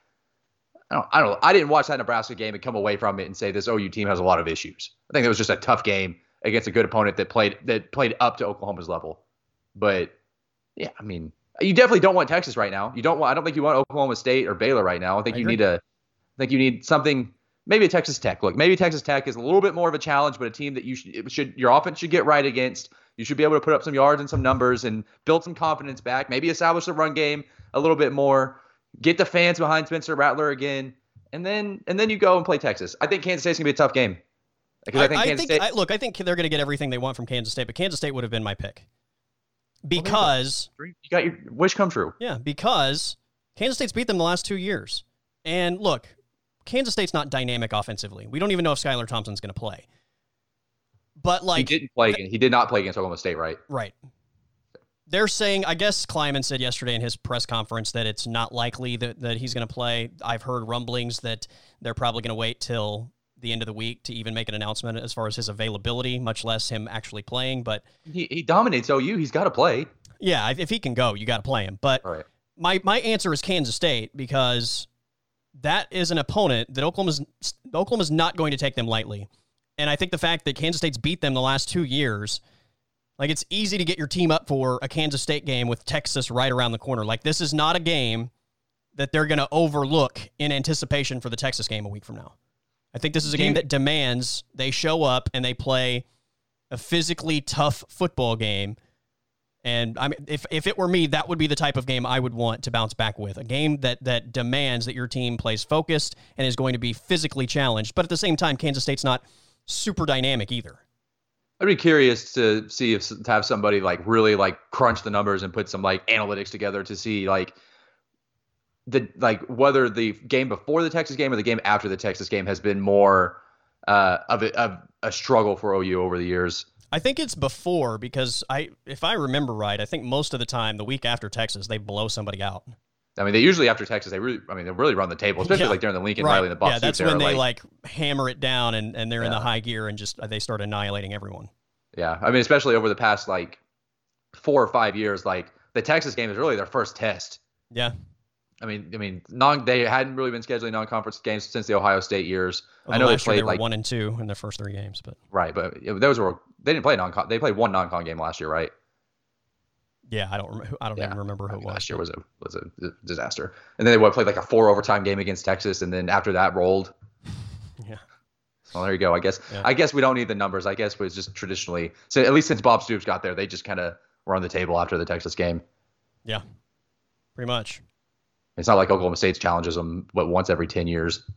I don't, I don't, I didn't watch that Nebraska game and come away from it and say this OU team has a lot of issues. I think it was just a tough game against a good opponent that played that played up to Oklahoma's level. But yeah, I mean, you definitely don't want Texas right now. You don't want. I don't think you want Oklahoma State or Baylor right now. I think I you agree. need a. I think you need something. Maybe a Texas Tech. Look, maybe Texas Tech is a little bit more of a challenge, but a team that you should, it should your offense should get right against. You should be able to put up some yards and some numbers and build some confidence back. Maybe establish the run game a little bit more. Get the fans behind Spencer Rattler again, and then and then you go and play Texas. I think Kansas State's gonna be a tough game because I, think Kansas State. I, look, I think they're going to get everything they want from Kansas State, but Kansas State would have been my pick. because you got your wish come true. Yeah, because Kansas State's beat them the last two years. And look, Kansas State's not dynamic offensively. We don't even know if Skylar Thompson's going to play. But like he didn't play. he did not play against Oklahoma State, right? Right. They're saying, I guess Klieman said yesterday in his press conference that it's not likely that, that he's going to play. I've heard rumblings that they're probably going to wait till the end of the week to even make an announcement as far as his availability, much less him actually playing. But he, he dominates OU. He's got to play. Yeah, if he can go, you got to play him. But right. my my answer is Kansas State because that is an opponent that Oklahoma's Oklahoma's not going to take them lightly. And I think the fact that Kansas State's beat them the last two years, like it's easy to get your team up for a Kansas State game with Texas right around the corner. Like this is not a game that they're going to overlook in anticipation for the Texas game a week from now. I think this is a game that demands they show up and they play a physically tough football game. And I mean, if, if it were me, that would be the type of game I would want to bounce back with. A game that that demands that your team plays focused and is going to be physically challenged. But at the same time, Kansas State's not super dynamic either. I'd be curious to see if to have somebody like really like crunch the numbers and put some like analytics together to see like the like whether the game before the Texas game or the game after the Texas game has been more uh, of, a, of a struggle for OU over the years. I think it's before because I, if I remember right, I think most of the time the week after Texas they blow somebody out. I mean, they usually after Texas they really, I mean, they really run the table, especially yeah. like during the Lincoln right. Riley and the Buff. Yeah, that's when they like, like, hammer it down and, and they're yeah. in the high gear and just they start annihilating everyone. Yeah, I mean, especially over the past like four or five years, like the Texas game is really their first test. Yeah, I mean, I mean, non they hadn't really been scheduling non-conference games since the Ohio State years. Well, I know they played they like one and two in their first three games, but right, but those were they didn't play non-con. They played one non-con game last year, right? Yeah, I don't. Rem- I don't yeah. even remember who it was. Last year was a was a disaster, and then they what, played like a four overtime game against Texas, and then after that rolled. <laughs> yeah. Well, there you go. I guess yeah. I guess we don't need the numbers. I guess it was just traditionally, so at least since Bob Stoops got there, they just kind of were on the table after the Texas game. Yeah, pretty much. It's not like Oklahoma State challenges them what once every ten years,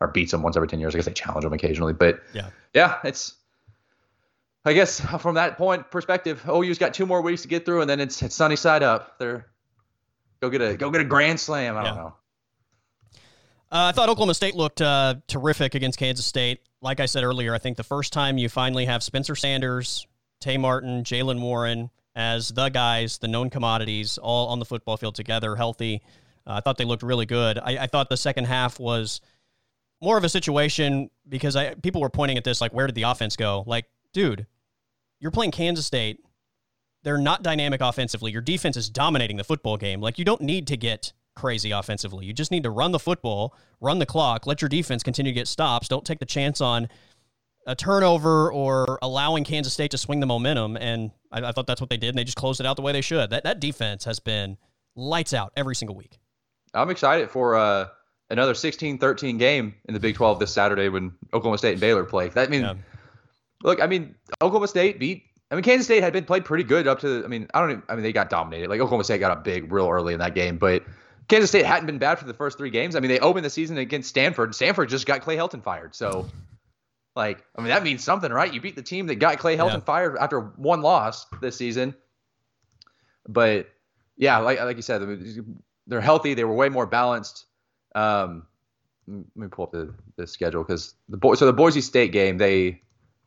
or beats them once every ten years. I guess they challenge them occasionally, but yeah, yeah, it's. I guess <laughs> from that point perspective, OU's got two more weeks to get through, and then it's, it's sunny side up. They're go get a go get a grand slam. I don't know. Uh, I thought Oklahoma State looked uh, terrific against Kansas State. Like I said earlier, I think the first time you finally have Spencer Sanders, Tay Martin, Jaylen Warren, as the guys, the known commodities, all on the football field together, healthy. Uh, I thought they looked really good. I, I, thought the second half was more of a situation because I, people were pointing at this like, where did the offense go? Like, dude, you're playing Kansas State. They're not dynamic offensively. Your defense is dominating the football game. Like, you don't need to get crazy offensively. You just need to run the football, run the clock, let your defense continue to get stops. Don't take the chance on a turnover or allowing Kansas State to swing the momentum. And I, I, thought that's what they did, and they just closed it out the way they should. That that defense has been lights out every single week. I'm excited for uh, another 16-13 game in the Big 12 this Saturday when Oklahoma State and Baylor play. That means, yeah. Look, I mean, Oklahoma State beat. I mean, Kansas State had been played pretty good up to. I mean, I don't. Even, I mean, they got dominated. Like Oklahoma State got a big real early in that game, but Kansas State hadn't been bad for the first three games. I mean, they opened the season against Stanford, and Stanford just got Clay Helton fired. So like, I mean, that means something, right? You beat the team that got Clay Helton yeah. fired after one loss this season. But yeah, like like you said, they're healthy. They were way more balanced. Um, let me pull up the, the schedule because the boy. So the Boise State game, they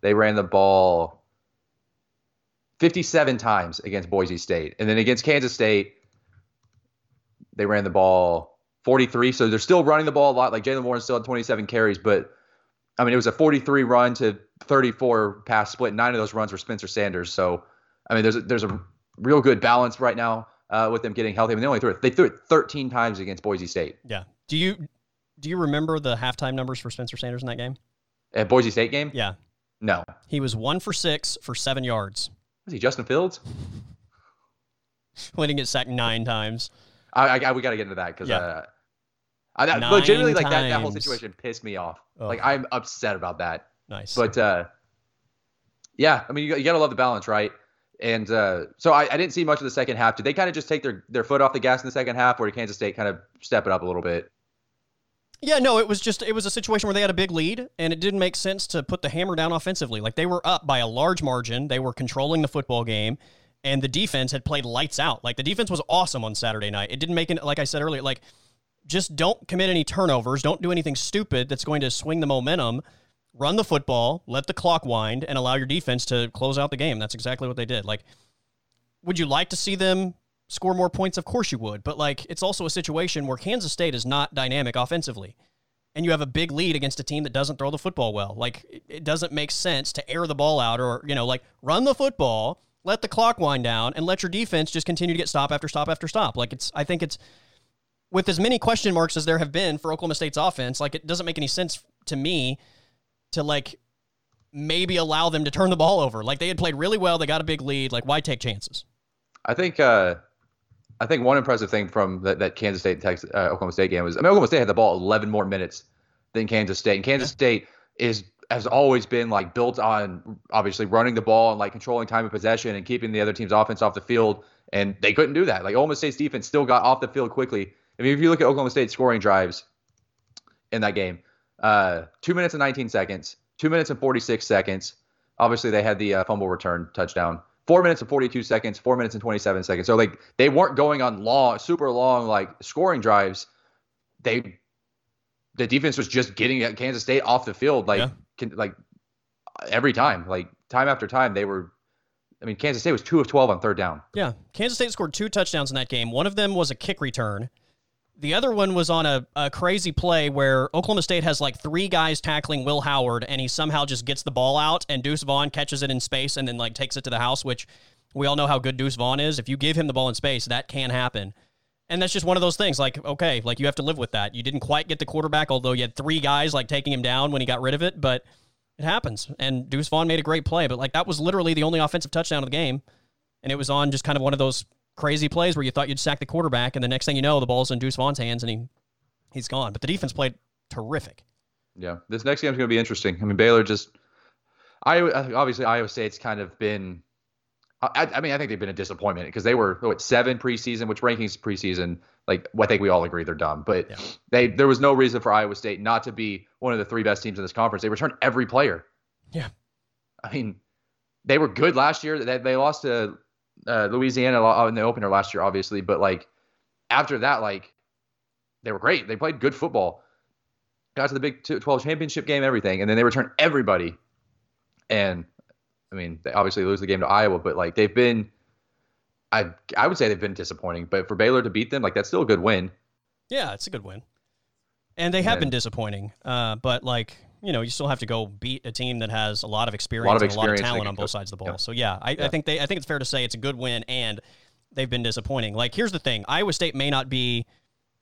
they ran the ball 57 times against Boise State, and then against Kansas State, they ran the ball 43. So they're still running the ball a lot. Like Jaylen Warren still had 27 carries, but I mean, it was a 43 run to 34 pass split. Nine of those runs were Spencer Sanders. So, I mean, there's a, there's a real good balance right now uh, with them getting healthy. I mean, they only threw it. They threw it 13 times against Boise State. Yeah. Do you do you remember the halftime numbers for Spencer Sanders in that game? At Boise State game? Yeah. No. He was one for six for seven yards. Was he Justin Fields? <laughs> When he get sacked nine times. I, I we got to get into that because yeah. uh, I, that, legitimately, like that, that whole situation pissed me off. Oh. Like I'm upset about that. Nice. But uh, yeah, I mean, you, you got to love the balance, right? And uh, so I, I, didn't see much of the second half. Did they kind of just take their, their foot off the gas in the second half, or did Kansas State kind of step it up a little bit? Yeah, no, it was just it was a situation where they had a big lead, and it didn't make sense to put the hammer down offensively. Like they were up by a large margin, they were controlling the football game, and the defense had played lights out. Like the defense was awesome on Saturday night. It didn't make it like I said earlier, like just don't commit any turnovers, don't do anything stupid that's going to swing the momentum. Run the football, let the clock wind, and allow your defense to close out the game. That's exactly what they did. Like, would you like to see them score more points? Of course you would. But like, it's also a situation where Kansas State is not dynamic offensively and you have a big lead against a team that doesn't throw the football well. Like it doesn't make sense to air the ball out or, you know, like run the football, let the clock wind down and let your defense just continue to get stop after stop after stop. Like it's I think it's with as many question marks as there have been for Oklahoma State's offense, like it doesn't make any sense to me to like maybe allow them to turn the ball over. Like they had played really well, they got a big lead, like why take chances? I think uh I think one impressive thing from that, that Kansas State and Texas uh, Oklahoma State game was I mean Oklahoma State had the ball 11 more minutes than Kansas State, and Kansas yeah. State is has always been like built on obviously running the ball and like controlling time of possession and keeping the other team's offense off the field, and they couldn't do that. Like Oklahoma State's defense still got off the field quickly. I mean, if you look at Oklahoma State's scoring drives in that game, uh, two minutes and 19 seconds, two minutes and 46 seconds. Obviously, they had the uh, fumble return touchdown four minutes and 42 seconds, four minutes and 27 seconds. So like they weren't going on long, super long like scoring drives. They the defense was just getting Kansas State off the field like yeah. can, like every time, like time after time they were. I mean, Kansas State was two of 12 on third down. Yeah, Kansas State scored two touchdowns in that game. One of them was a kick return. The other one was on a, a crazy play where Oklahoma State has like three guys tackling Will Howard, and he somehow just gets the ball out, and Deuce Vaughn catches it in space and then like takes it to the house, which we all know how good Deuce Vaughn is. If you give him the ball in space, that can happen. And that's just one of those things. Like, okay, like you have to live with that. You didn't quite get the quarterback, although you had three guys like taking him down when he got rid of it, but it happens. And Deuce Vaughn made a great play, but like that was literally the only offensive touchdown of the game. And it was on just kind of one of those crazy plays where you thought you'd sack the quarterback, and the next thing you know, the ball's in Deuce Vaughn's hands and he he's gone. But the defense played terrific. Yeah, this next game's going to be interesting. I mean, Baylor just, I obviously Iowa State's kind of been. I, I mean, I think they've been a disappointment because they were what seven preseason, which rankings preseason. Like, I think we all agree they're dumb, but yeah. they there was no reason for Iowa State not to be one of the three best teams in this conference. They returned every player. Yeah, I mean, they were good last year. They, they lost to uh, Louisiana in the opener last year, obviously, but like after that, like they were great. They played good football. Got to the Big 12 championship game, everything, and then they return everybody. And I mean, they obviously lose the game to Iowa, but like they've been, I I would say they've been disappointing. But for Baylor to beat them, like that's still a good win. Yeah, it's a good win. And they have and, been disappointing. Uh, but like you know, you still have to go beat a team that has a lot of experience, a lot of, experience and a lot of talent on both sides of the ball. Yeah. So yeah, I, yeah. I think they I think it's fair to say it's a good win and they've been disappointing. Like here's the thing, Iowa State may not be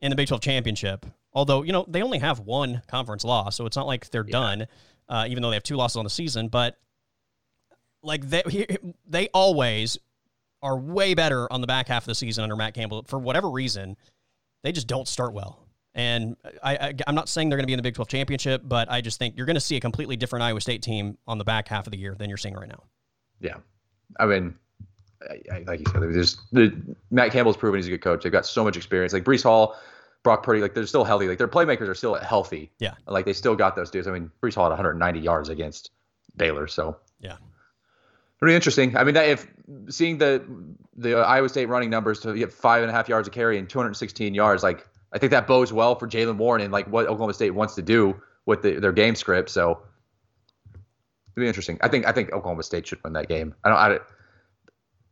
in the Big 12 championship. Although, you know, they only have one conference loss, so it's not like they're yeah. done, uh, even though they have two losses on the season. But like they they always are way better on the back half of the season under Matt Campbell. For whatever reason, they just don't start well. And I, I, am not saying they're going to be in the Big 12 championship, but I just think you're going to see a completely different Iowa State team on the back half of the year than you're seeing right now. Yeah. I mean, I, I, like you said, there's the Matt Campbell's proven he's a good coach. They've got so much experience. Like Breece Hall, Brock Purdy, like they're still healthy. Like their playmakers are still healthy. Yeah. Like they still got those dudes. I mean, Breece Hall had 190 yards against Baylor. So yeah. Really interesting. I mean, that if seeing the the Iowa State running numbers to get five and a half yards a carry and 216 yards, like I think that bodes well for Jaylen Warren and like what Oklahoma State wants to do with the, their game script. So it'll be interesting. I think I think Oklahoma State should win that game. I don't. I,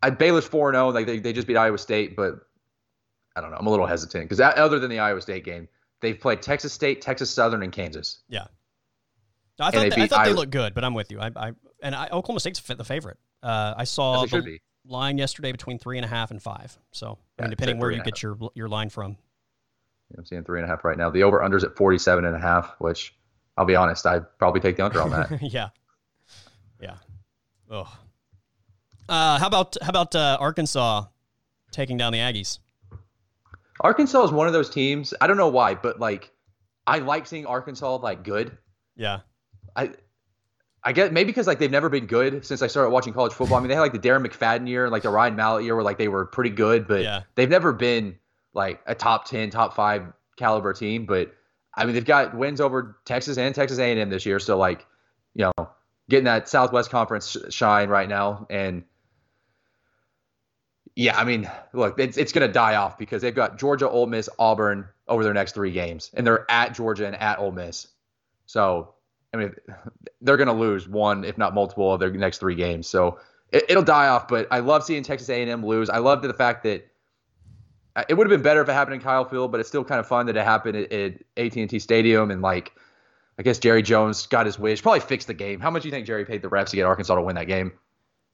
I Baylor's four zero. Oh, like they, they just beat Iowa State, but I don't know. I'm a little hesitant because other than the Iowa State game, they've played Texas State, Texas Southern, and Kansas. Yeah. I thought, they, they, I thought they looked good, but I'm with you. I, I and I, Oklahoma State's the favorite. Uh, I saw the line yesterday between three and a half and five. So yeah, I mean, depending where you get your your line from. I'm seeing three and a half right now. The over unders at 47 and a half, which I'll be honest, I'd probably take the under on that. <laughs> yeah. Yeah. Oh. Uh, how about how about uh, Arkansas taking down the Aggies? Arkansas is one of those teams. I don't know why, but like I like seeing Arkansas like good. Yeah. I I get maybe because like they've never been good since I started watching college football. I mean, they had like the Darren McFadden year, and like the Ryan Mallett year, where like they were pretty good, but yeah. they've never been like a top 10, top 5 caliber team, but I mean, they've got wins over Texas and Texas A&M this year, so like, you know, getting that Southwest Conference shine right now and Yeah, I mean, look, it's it's going to die off because they've got Georgia, Ole Miss, Auburn over their next three games, and they're at Georgia and at Ole Miss. So, I mean, they're going to lose one, if not multiple, of their next three games. So it, will die off. But I love seeing Texas A&M lose. I love the fact that it would have been better if it happened in Kyle Field, but it's still kind of fun that it happened at, at AT&T Stadium and like. I guess Jerry Jones got his wish. Probably fixed the game. How much do you think Jerry paid the refs to get Arkansas to win that game?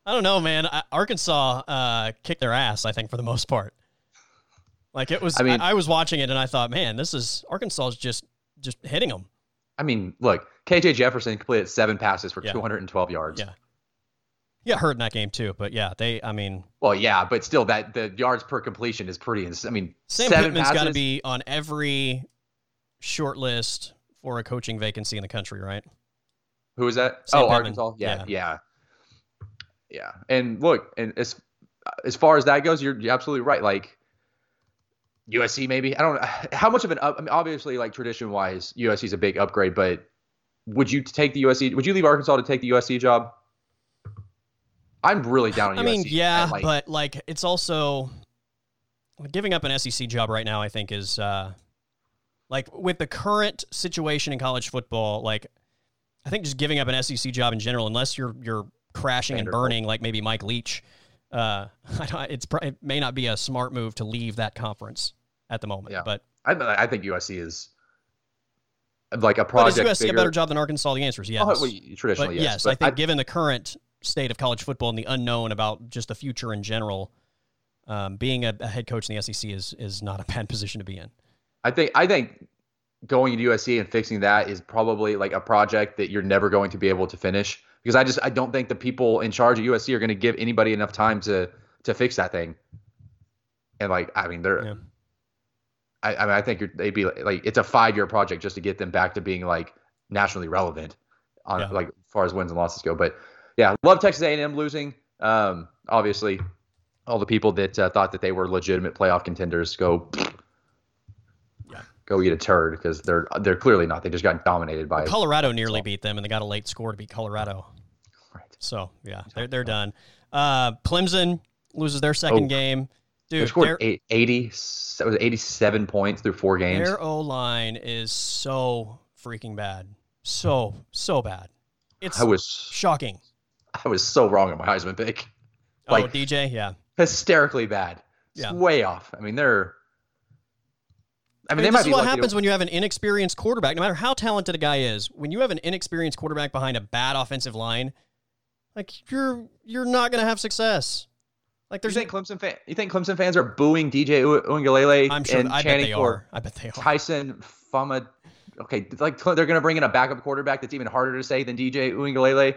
I don't know, man. I, Arkansas uh, kicked their ass. I think for the most part. Like it was. I mean, I, I was watching it and I thought, man, this is Arkansas is just just hitting them. I mean, look, KJ Jefferson completed seven passes for yeah. 212 yards. Yeah. Yeah, hurt in that game too, but yeah, they. I mean, well, yeah, but still, that the yards per completion is pretty. I mean, Sam Pittman's got to be on every short list for a coaching vacancy in the country, right? Who is that? Sam oh, Pittman. Arkansas. Yeah, yeah, yeah, yeah. And look, and as as far as that goes, you're, you're absolutely right. Like USC, maybe I don't know <sighs> how much of an up. I mean, obviously, like tradition wise, USC is a big upgrade, but would you take the USC? Would you leave Arkansas to take the USC job? I'm really down on I USC. mean, yeah, like, but like it's also giving up an SEC job right now. I think is uh, like with the current situation in college football. Like, I think just giving up an SEC job in general, unless you're you're crashing and burning like maybe Mike Leach, uh, <laughs> it's it may not be a smart move to leave that conference at the moment. Yeah. But I, I think USC is like a project. But is USC bigger. a better job than Arkansas? The answer is yes. Oh, well, traditionally, but yes. yes. But I think I, given the current state of college football and the unknown about just the future in general, um, being a, a, head coach in the SEC is is not a <laughs> bad position to be in. I think I think going to USC and fixing that is probably like a project that you're never going to be able to finish because I just I don't think the people in charge of USC are going to give anybody enough time to to fix that thing. And like I mean they're. Yeah. I, I mean, I think they'd be like, it's a five year project just to get them back to being like nationally relevant on yeah. like as far as wins and losses go. But yeah, love Texas A&M losing. Um, obviously, all the people that uh, thought that they were legitimate playoff contenders go yeah. go eat a turd because they're they're clearly not. They just got dominated by Colorado. Nearly beat them, and they got a late score to beat Colorado. Right. So yeah, they're they're done. Uh, Clemson loses their second oh. game. Dude, they scored 80, 80 was 87 points through four games. Their O line is so freaking bad. So, so bad. It's I was shocking. <laughs> I was so wrong on my Heisman pick. Oh, like, oh, DJ, yeah, hysterically bad. It's yeah, way off. I mean, they're. I mean, I mean this is what happens to... when you have an inexperienced quarterback. No matter how talented a guy is, when you have an inexperienced quarterback behind a bad offensive line, like you're you're not going to have success. Like, there's you think Clemson fan, you think Clemson fans are booing DJ Uiagalelei I'm sure. And I bet they are. I bet they are. Tyson Fama. Okay, like they're going to bring in a backup quarterback that's even harder to say than DJ Uiagalelei.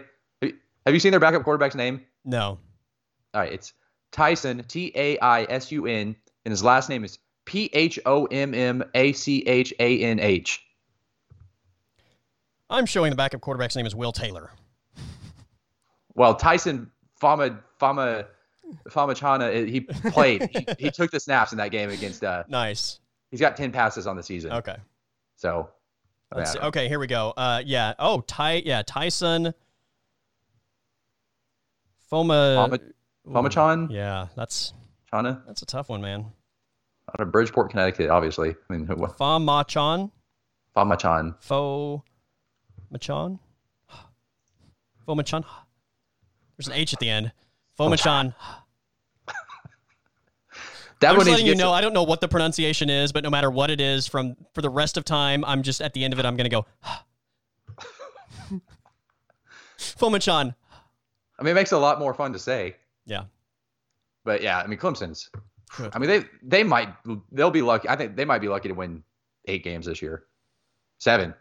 Have you seen their backup quarterback's name? No. All right, it's Tyson T A I S U N, and his last name is P H O M M A C H A N H. I'm showing the backup quarterback's name is Will Taylor. Well, Tyson Fama Fama Famachana, he played. he, he, <laughs> took the snaps in that game against. Uh, nice. He's got ten passes on the season. Okay. So. Let's see. Okay, here we go. Uh, yeah. Oh, Ty. Yeah, Tyson. Foma. Famachan. Yeah, that's. Chana. That's a tough one, man. Out of Bridgeport, Connecticut, obviously. I mean, what? Famachan. Famachan. Fo. Machan. Fomachan. There's an H at the end. Fomachan. That I'm just letting you know. To... I don't know what the pronunciation is, but no matter what it is, from for the rest of time, I'm just at the end of it. I'm gonna go. <sighs> Fomachan. I mean, it makes it a lot more fun to say. Yeah. But yeah, I mean, Clemson's. <sighs> I mean, they they might they'll be lucky. I think they might be lucky to win eight games this year. Seven.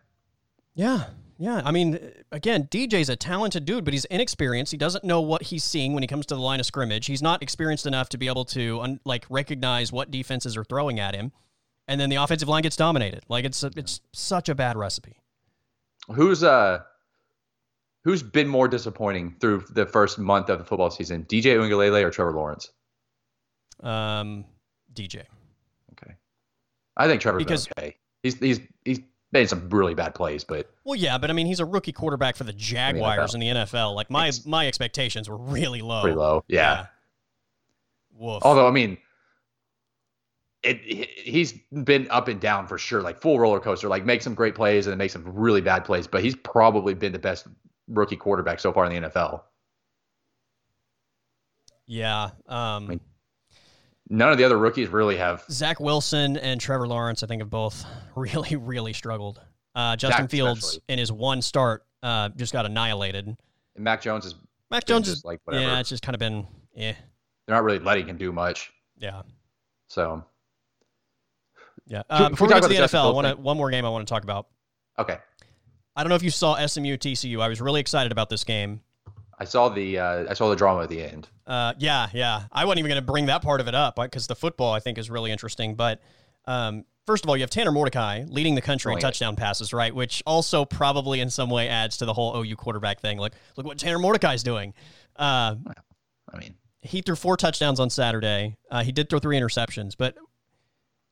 Yeah, yeah, I mean, again, DJ's a talented dude, but he's inexperienced. He doesn't know what he's seeing when he comes to the line of scrimmage. He's not experienced enough to be able to un- like recognize what defenses are throwing at him, and then the offensive line gets dominated. Like it's a, it's such a bad recipe. Who's uh who's been more disappointing through the first month of the football season? DJ Uiagalelei or Trevor Lawrence? Um, DJ. Okay, I think Trevor's because okay. He's he's he's made some really bad plays, but well, yeah, but I mean, he's a rookie quarterback for the Jaguars in the NFL. In the NFL. Like my it's my expectations were really low. Pretty low, yeah. yeah. Although I mean, it he's been up and down for sure, like full roller coaster. Like make some great plays and then make some really bad plays, but he's probably been the best rookie quarterback so far in the NFL. Yeah. Um, mean, None of the other rookies really have. Zach Wilson and Trevor Lawrence, I think, have both <laughs> really, really struggled. Uh, Justin Zach Fields, especially. in his one start, uh, just got annihilated. And Mac Jones is Mac Jones is like whatever. yeah, it's just kind of been yeah, they're not really letting him do much. yeah, So yeah. Uh, before we we talk get to the NFL, I want to one more game I want to talk about. okay, I don't know if you saw SMU TCU. I was really excited about this game. I saw the uh, I saw the drama at the end. Uh, yeah, yeah. I wasn't even going to bring that part of it up because the football I think is really interesting. But um, first of all, you have Tanner Mordecai leading the country in Oh, yeah. touchdown passes, right? Which also probably in some way adds to the whole OU quarterback thing. Like, look what Tanner Mordecai's doing. Uh, I mean, he threw four touchdowns on Saturday. Uh, he did throw three interceptions, but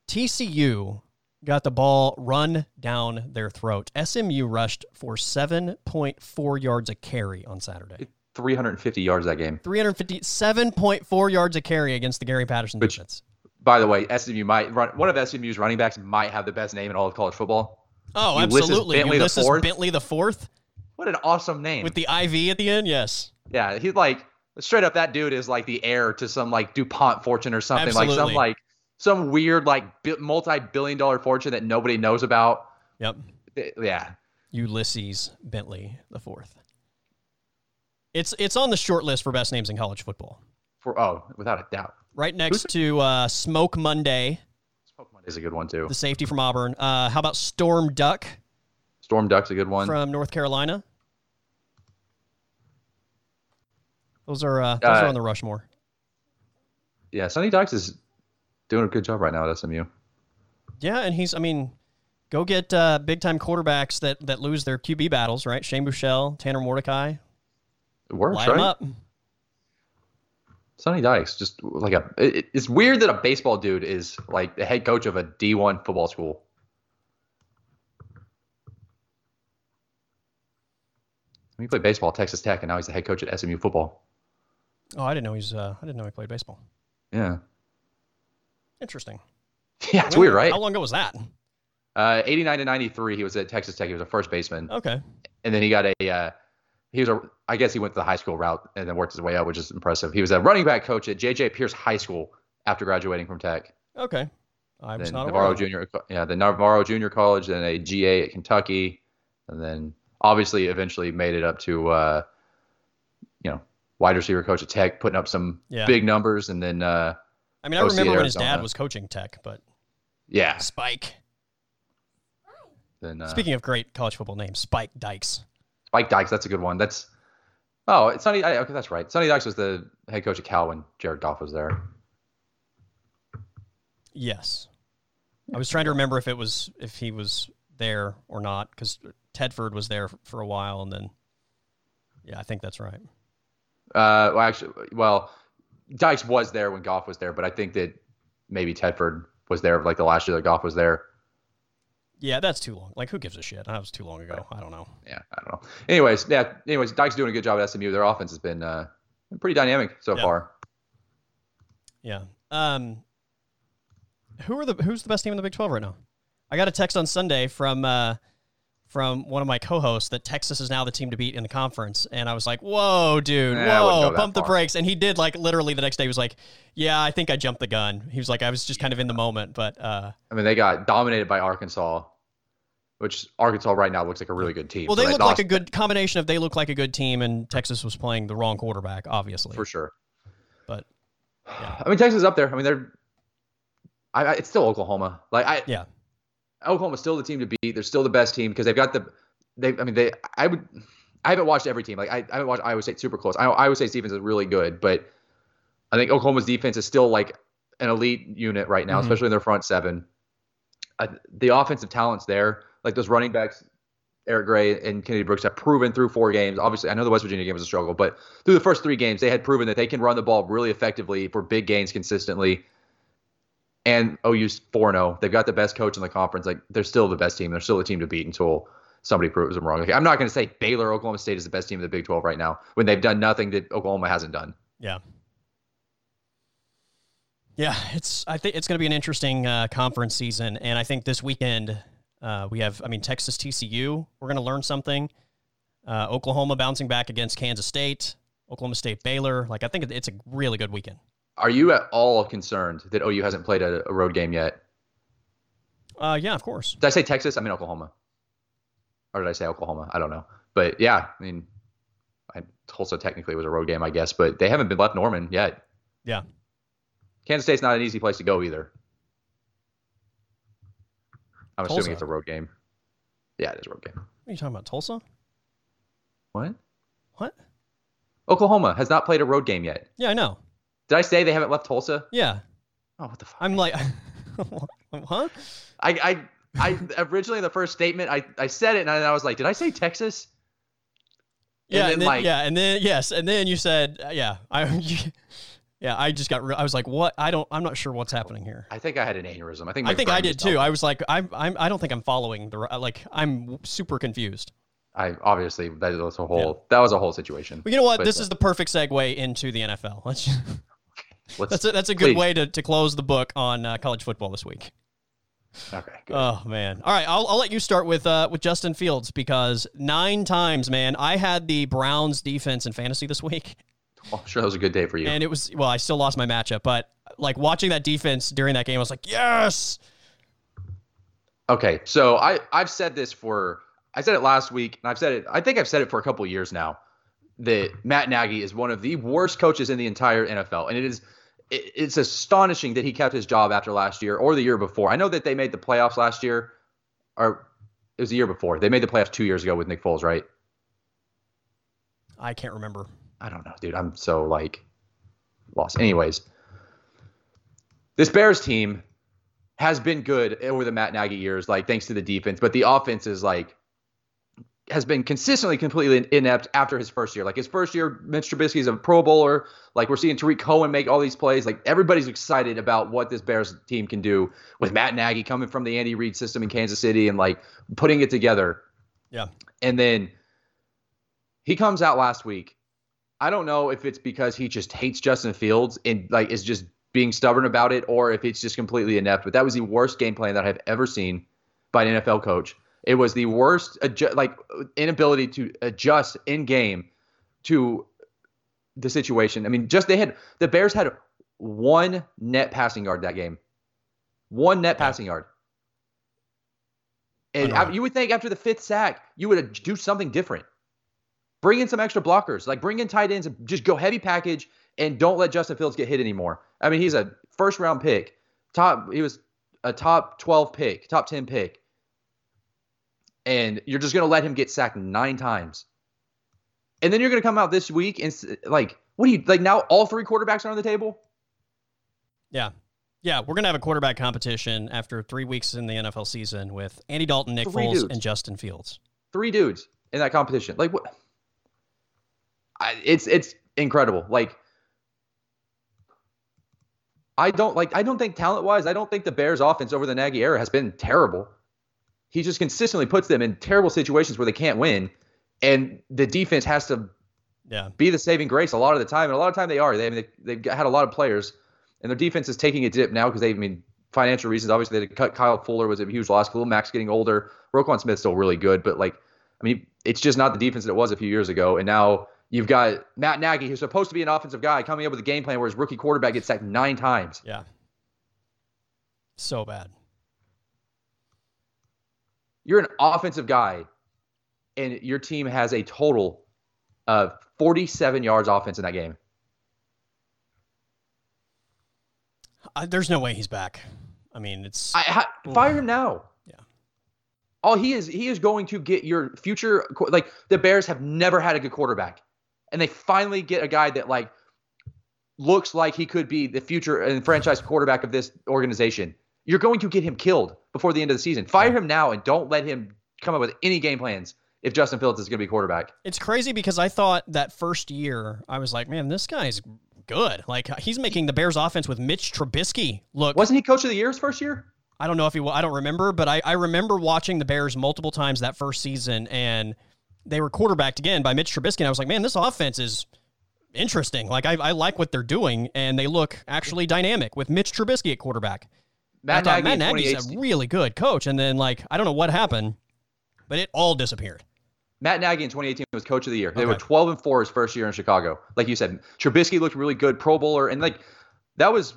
TCU got the ball run down their throat. SMU rushed for 7.4 yards a carry on Saturday. 350 yards that game. 357.4 yards a carry against the Gary Patterson Which- defense. By the way, SMU might run one of SMU's running backs might have the best name in all of college football. Oh, Ulysses absolutely. Bentley the Ulysses fourth? Bentley the fourth What an awesome name! with the IV at the end. Yes. yeah, he's like straight up. That dude is like the heir to some like Dupont fortune or something like some Absolutely. like some weird like bi- multi-billion dollar fortune that nobody knows about. Yep. Yeah, Ulysses Bentley the fourth. It's it's on the short list for best names in college football. for oh, without a doubt. Right next to uh, Smoke Monday, Pokemon is a good one too. the safety from Auburn. Uh, how about Storm Duck Storm Duck's a good one. from North Carolina? Those are uh, those are Uh, on the Rushmore. yeah, Sonny Dykes is doing a good job right now at SMU. Yeah, and he's I mean, go get uh, big time quarterbacks that that lose their QB battles, right? Shane Buechele, Tanner Mordecai, It works, light right? up. Sonny Dykes, just like a. It, it's weird that a baseball dude is like the head coach of a D1 football school. He played baseball at Texas Tech, and now he's the head coach at SMU football. Oh, I didn't know he's uh, I didn't know he played baseball. Yeah, Interesting. yeah, it's When- weird, right? How long ago was that? Uh, 89 to 93, he was at Texas Tech. He was a first baseman, Okay. and then he got a. Uh, he was a. I guess he went to the high school route and then worked his way up, which is impressive. He was a running back coach at JJ Pearce High School after graduating from Tech. Okay. I was then not Navarro that. Junior, yeah, the Navarro Junior College, then a GA at Kentucky, and then obviously eventually made it up to, uh, you know, wide receiver coach at Tech, putting up some Yeah. big numbers, and then uh, I mean, I OC remember when his dad was coaching Tech, but yeah, Spike. then uh, Speaking of great college football names, Spike Dykes. Spike Dykes, that's a good one. That's oh, it's Sonny. I, okay, that's right. Sonny Dykes was the head coach at Cal when Jared Goff was there. Yes. I was trying to remember if it was if he was there or not because Tedford was there for a while and then yeah, I think that's right. Uh, well, actually, well, Dykes was there when Goff was there, but I think that maybe Tedford was there like the last year that Goff was there. Yeah, that's too long. Like, who gives a shit? That was too long ago. I don't know. yeah, I don't know. Anyways, yeah. Anyways, Dyke's doing a good job at SMU. Their offense has been uh, pretty dynamic so Yeah. far. Yeah. Um, who are the who's the best team in the Big Twelve right now? I got a text on Sunday from uh, from one of my co-hosts that Texas is now the team to beat in the conference, and I was like, "Whoa, dude! Eh, whoa! Pump the brakes!" And he did like literally the next day. He was like, "Yeah, I think I jumped the gun." He was like, "I was just kind of in the moment, but uh, I mean, they got dominated by Arkansas, which Arkansas right now looks like a really good team. well, So they look like a good combination of they look like a good team, and Texas was playing the wrong quarterback, obviously. for sure. But yeah. I mean, Texas is up there. I mean, they're. I, I, it's still Oklahoma. Like I, Yeah. Oklahoma's still the team to beat. They're still the best team because they've got the. They, I mean, they. I would. I haven't watched every team. Like I, I haven't watched Iowa State super close. I, Iowa State's defense is really good, but I think Oklahoma's defense is still like an elite unit right now, Mhm. especially in their front seven. I, the offensive talent's there. Like those running backs, Eric Gray and Kennedy Brooks have proven through four games. Obviously, I know the West Virginia game was a struggle, but through the first three games, they had proven that they can run the ball really effectively for big gains consistently. And OU's 4 0. They've got the best coach in the conference. Like, they're still the best team. They're still the team to beat until somebody proves them wrong. Like, I'm not going to say Baylor, Oklahoma State is the best team in the Big 12 right now when they've done nothing that Oklahoma hasn't done. Yeah. Yeah, it's. I think it's going to be an interesting uh, conference season, and I think this weekend uh, we have. I mean, Texas TCU. We're going to learn something. Uh, Oklahoma bouncing back against Kansas State. Oklahoma State Baylor. Like I think it's a really good weekend. Are you at all concerned that OU hasn't played a, a road game yet? Uh, yeah, of course. Did I say Texas? I mean Oklahoma. Or did I say Oklahoma? I don't know. But yeah, I mean, I, Tulsa technically was a road game, I guess, but they haven't been left Norman yet. Yeah. Kansas State's not an easy place to go either. I'm Tulsa. assuming it's a road game. Yeah, it is a road game. What are you talking about, Tulsa? What? What? Oklahoma has not played a road game yet. Yeah, I know. Did I say they haven't left Tulsa? Yeah, Oh, what the fuck? I'm like, <laughs> huh? I, I, I originally the first statement I, I said it and I, I was like, did I say Texas? Yeah, then, and then, like- yeah, and then yes, and then you said, uh, yeah, I, <laughs> yeah, I just got. Re- I was like, what? I don't. I'm not sure what's happening here. I think I had an aneurysm. I think. I think I did too. I was like, I'm, I'm, I don't think I'm following the. Like, I'm super confused. I obviously that was a whole that was a whole situation. But you know what? But, this uh, is the perfect segue into the NFL. Let's. Let's, That's a, that's a good please. way to, to close the book on uh, college football this week. Okay. Good. Oh man! All right, I'll, I'll let you start with uh, with Justin Fields because nine times, man, I had the Browns defense in fantasy this week, well, I'm sure that was a good day for you. and it was well, I still lost my matchup, but like watching that defense during that game, I was like, yes, Okay, so I I've said this for I said it last week, and I've said it. I think I've said it for a couple of years now. That Matt Nagy is one of the worst coaches in the entire NFL, and it is it's astonishing that he kept his job after last year or the year before. I know that they made the playoffs last year, or it was the year before. They made the playoffs two years ago with Nick Foles, right? I can't remember. I don't know, dude. I'm so like lost. Anyways, this Bears team has been good over the Matt Nagy years, like thanks to the defense, but the offense is like has been consistently completely inept after his first year. Like his first year, Mitch Trubisky is a Pro Bowler. Like we're seeing Tarik Cohen make all these plays. Like everybody's excited about what this Bears team can do with Matt Nagy coming from the Andy Reid system in Kansas City and like putting it together. Yeah. And then he comes out last week. I don't know if it's because he just hates Justin Fields and like is just being stubborn about it, or if it's just completely inept. But that was the worst game plan that I've ever seen by an NFL coach. It was the worst, adju- like inability to adjust in game to the situation. I mean, just they had the Bears had one net passing yard that game, one net passing yard. And you would think after the fifth sack, you would do something different. Bring in some extra blockers, like bring in tight ends, and just go heavy package, and don't let Justin Fields get hit anymore. I mean, he's a first round pick, top. He was a top twelve pick, top ten pick, and you're just gonna let him get sacked nine times, and then you're gonna come out this week and like, what do you like now? All three quarterbacks are on the table. Yeah. Yeah, we're gonna have a quarterback competition after three weeks in the NFL season with Andy Dalton, Nick Three Foles, dudes. and Justin Fields. three dudes in that competition. Like what? I, it's it's incredible. Like I don't like I don't think talent wise, I don't think the Bears offense over the Nagy era has been terrible. He just consistently puts them in terrible situations where they can't win, and the defense has to Yeah. be the saving grace a lot of the time. And a lot of time they are. They I mean, they, they've had a lot of players, and their defense is taking a dip now because they I mean financial reasons. Obviously, they cut Kyle Fuller was a huge loss. Khalil Mack's getting older. Roquan Smith's still really good, but like I mean, it's just not the defense that it was a few years ago. And now you've got Matt Nagy, who's supposed to be an offensive guy, coming up with a game plan where his rookie quarterback gets sacked nine times. Yeah. So bad. You're an offensive guy, and your team has a total of 47 yards offense in that game. Uh, there's no way he's back. I mean, it's I ha- fire him now. Yeah. Oh, he is he is going to get your future like the Bears have never had a good quarterback. And they finally get a guy that like looks like he could be the future and franchise quarterback of this organization. You're going to get him killed before the end of the season. Fire him now and don't let him come up with any game plans if Justin Fields is going to be quarterback. it's crazy because I thought that first year I was like, man, this guy's good. Like he's making the Bears offense with Mitch Trubisky look. Wasn't he coach of the year his first year? I don't know if he. I don't remember, but I, I remember watching the Bears multiple times that first season, and they were quarterbacked again by Mitch Trubisky. And I was like, man, this offense is interesting. Like I, I like what they're doing, and they look actually dynamic with Mitch Trubisky at quarterback. Matt I thought Nagy, Matt Nagy's a really good coach, and then like I don't know what happened, but it all disappeared. Matt Nagy in 2018 was coach of the year. They Okay. were 12 and 4 his first year in Chicago. Like you said, Trubisky looked really good, Pro Bowler, and like that was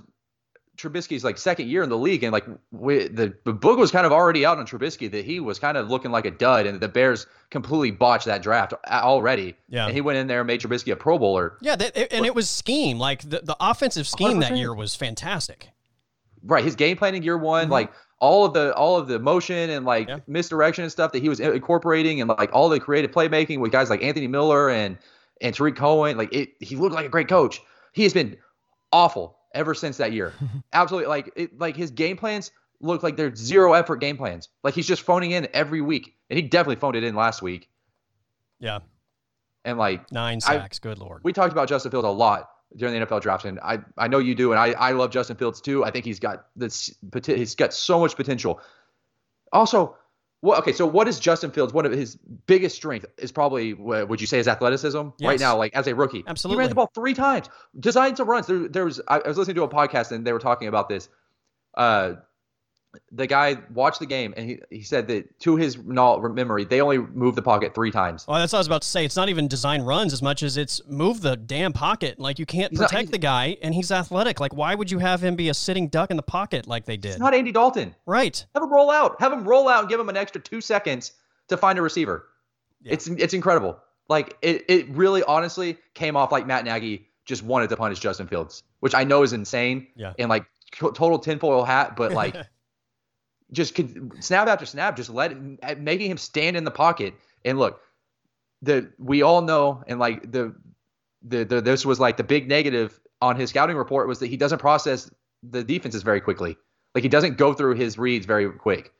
Trubisky's like second year in the league, and like we, the, the book was kind of already out on Trubisky that he was kind of looking like a dud, and the Bears completely botched that draft already. Yeah. and he went in there and made Trubisky a Pro Bowler. Yeah, that, and it was scheme. Like the, the offensive scheme that 100%. year was fantastic. Right, his game planning year one, Mhm. like all of the all of the motion and like Yeah. misdirection and stuff that he was incorporating, and like all the creative playmaking with guys like Anthony Miller and and Tarik Cohen, like it, he looked like a great coach. He has been awful ever since that year. <laughs> Absolutely, like it, like his game plans look like they're zero effort game plans. Like he's just phoning in every week, and he definitely phoned it in last week. Yeah, And like nine I- sacks. good lord. we talked about Justin Fields a lot during the NFL draft, and I, I know you do, and I, I love Justin Fields too. I think he's got this, he's got so much potential. Also, what okay, so what is Justin Fields? One of his biggest strength is probably what would you say his athleticism right now, like as a rookie. Absolutely, he ran the ball three times, designed some runs. There, there was I, I was listening to a podcast and they were talking about this. Uh, the guy watched the game and he, he said that to his memory, they only moved the pocket three times. Well, that's what I was about to say. It's not even design runs as much as it's move the damn pocket. Like you can't He's not- protect the guy, and he's athletic. Like why would you have him be a sitting duck in the pocket like they did? It's not Andy Dalton. right. Have him roll out. Have him roll out and give him an extra two seconds to find a receiver. Yeah. It's it's incredible. Like it, it really honestly came off like Matt Nagy just wanted to punish Justin Fields, which I know is insane Yeah. and like total tinfoil hat, but like <laughs> just snap after snap, just let him, making him stand in the pocket. And look, the we all know, and like the, the the this was like the big negative on his scouting report was that he doesn't process the defenses very quickly. Like he doesn't go through his reads very quick.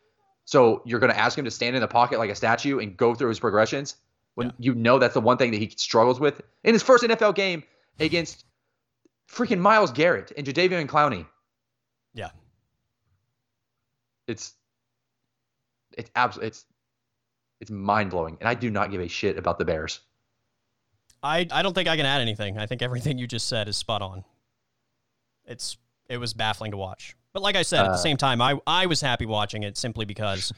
So you're going to ask him to stand in the pocket like a statue and go through his progressions when Yeah. you know that's the one thing that he struggles with in his first NFL game against freaking Myles Garrett and Jadeveon Clowney. Yeah. It's it's absolutely it's it's mind blowing, and I do not give a shit about the Bears. I, I don't think I can add anything. I think everything you just said is spot on. It's it was baffling to watch. But like I said, at the Uh, same time, I I was happy watching it simply because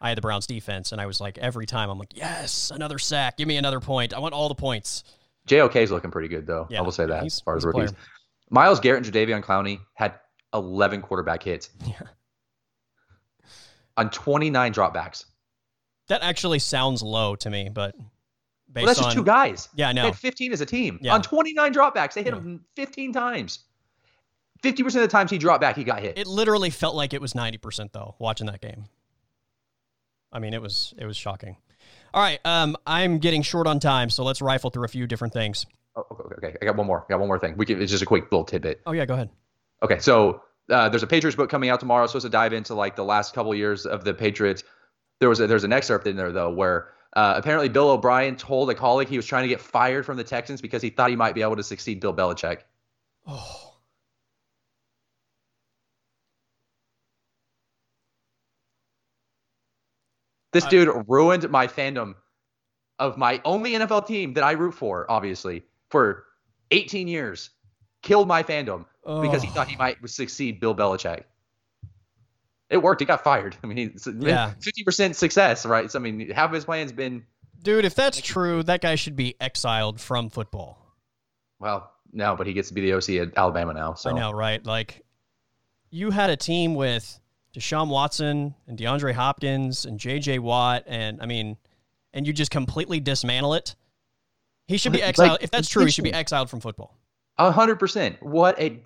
I had the Browns defense and I was like every time I'm like, yes, another sack. Give me another point. I want all the points. JOK is looking pretty good though. Yeah, I will say that as far as rookies. Myles Garrett and Jadeveon Clowney had 11 quarterback hits <laughs> Yeah. On 29 dropbacks. That actually sounds low to me, but based Well, that's on just two guys. Yeah, I They know. had 15 as a team Yeah. on 29 dropbacks. They hit Yeah. him 15 times. 50% of the times he dropped back, he got hit. It literally felt like it was 90% though, watching that game. I mean, it was it was shocking. All right, um, I'm getting short on time, so let's rifle through a few different things. Oh, okay, okay, I got one more. I got one more thing. We can, it's just a quick little tidbit. Oh yeah, go ahead. Okay, so uh, there's a Patriots book coming out tomorrow. Supposed to dive into like the last couple years of the Patriots. There was a, there's an excerpt in there though where uh, apparently Bill O'Brien told a colleague he was trying to get fired from the Texans because he thought he might be able to succeed Bill Belichick. Oh, This I- dude ruined my fandom of my only NFL team that I root for, obviously, for 18 years. Killed my fandom because he Oh. thought he might succeed Bill Belichick. It worked. He got fired. <laughs> I mean, he's Yeah. 50% success, right? So, I mean, half of his plan's been, dude, if that's true, that guy should be exiled from football. well, no, but he gets to be the OC at Alabama now. So, I know, right? Like, you had a team with Deshaun Watson and DeAndre Hopkins and J.J. Watt, and I mean, and you just completely dismantle it. He should be <laughs> Like, exiled. if that's true, he should be exiled from football. A hundred percent. What a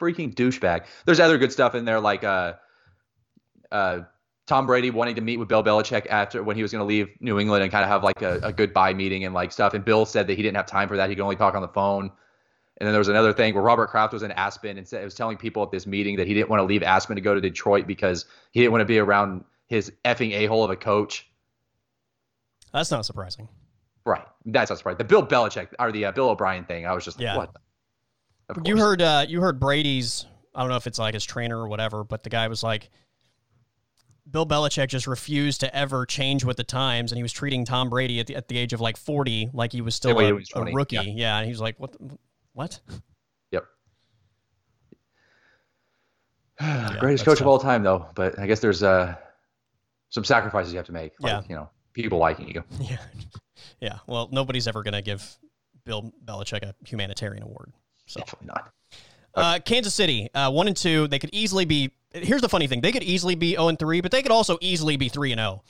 freaking douchebag. There's other good stuff in there, like uh, uh, Tom Brady wanting to meet with Bill Belichick after when he was going to leave New England and kind of have like a, a goodbye meeting and like stuff. And Bill said that he didn't have time for that. He could only talk on the phone. And then there was another thing where Robert Kraft was in Aspen and said, was telling people at this meeting that he didn't want to leave Aspen to go to Detroit because he didn't want to be around his effing a hole of a coach. That's not surprising. Right. That's not surprising. The Bill Belichick or the uh, Bill O'Brien thing. I was just like, Yeah. what? the- You heard uh, you heard Brady's I don't know if it's like his trainer or whatever, but the guy was like Bill Belichick just refused to ever change with the times, and he was treating Tom Brady at the, at the age of like 40 like he was still Yeah, a, was a rookie. yeah. Yeah. and he was like, "What? the- what?" Yep. <sighs> that's Greatest coach tough. of all time, though. But I guess there's uh, some sacrifices you have to make. Like, Yeah. You know, people liking you. <laughs> Yeah, yeah. Well, nobody's ever gonna give Bill Belichick a humanitarian award. So. Definitely not. Uh, Kansas City, uh, one and two. They could easily be. Here's the funny thing: they could easily be zero and three, but they could also easily be three and zero.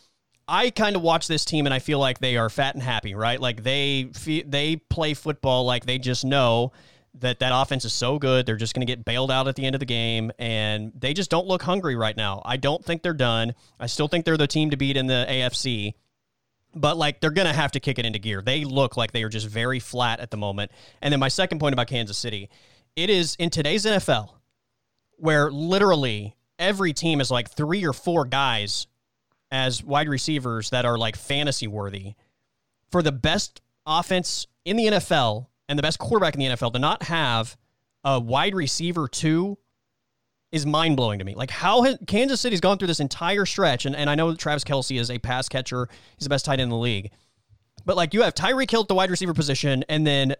I kind of watch this team and I feel like they are fat and happy, right? Like they fe- they play football like they just know that that offense is so good. They're just going to get bailed out at the end of the game, and they just don't look hungry right now. I don't think they're done. I still think they're the team to beat in the AFC but like they're gonna have to kick it into gear. They look like they are just very flat at the moment. And then my second point about Kansas City, it is in today's NFL, where literally every team is like three or four guys as wide receivers that are like fantasy worthy. For the best offense in the NFL and the best quarterback in the NFL to not have a wide receiver two is mind blowing to me. Like how has Kansas City's gone through this entire stretch, and, and I know that Travis Kelce is a pass catcher, he's the best tight end in the league. But like you have Tyreek Hill at the wide receiver position, and then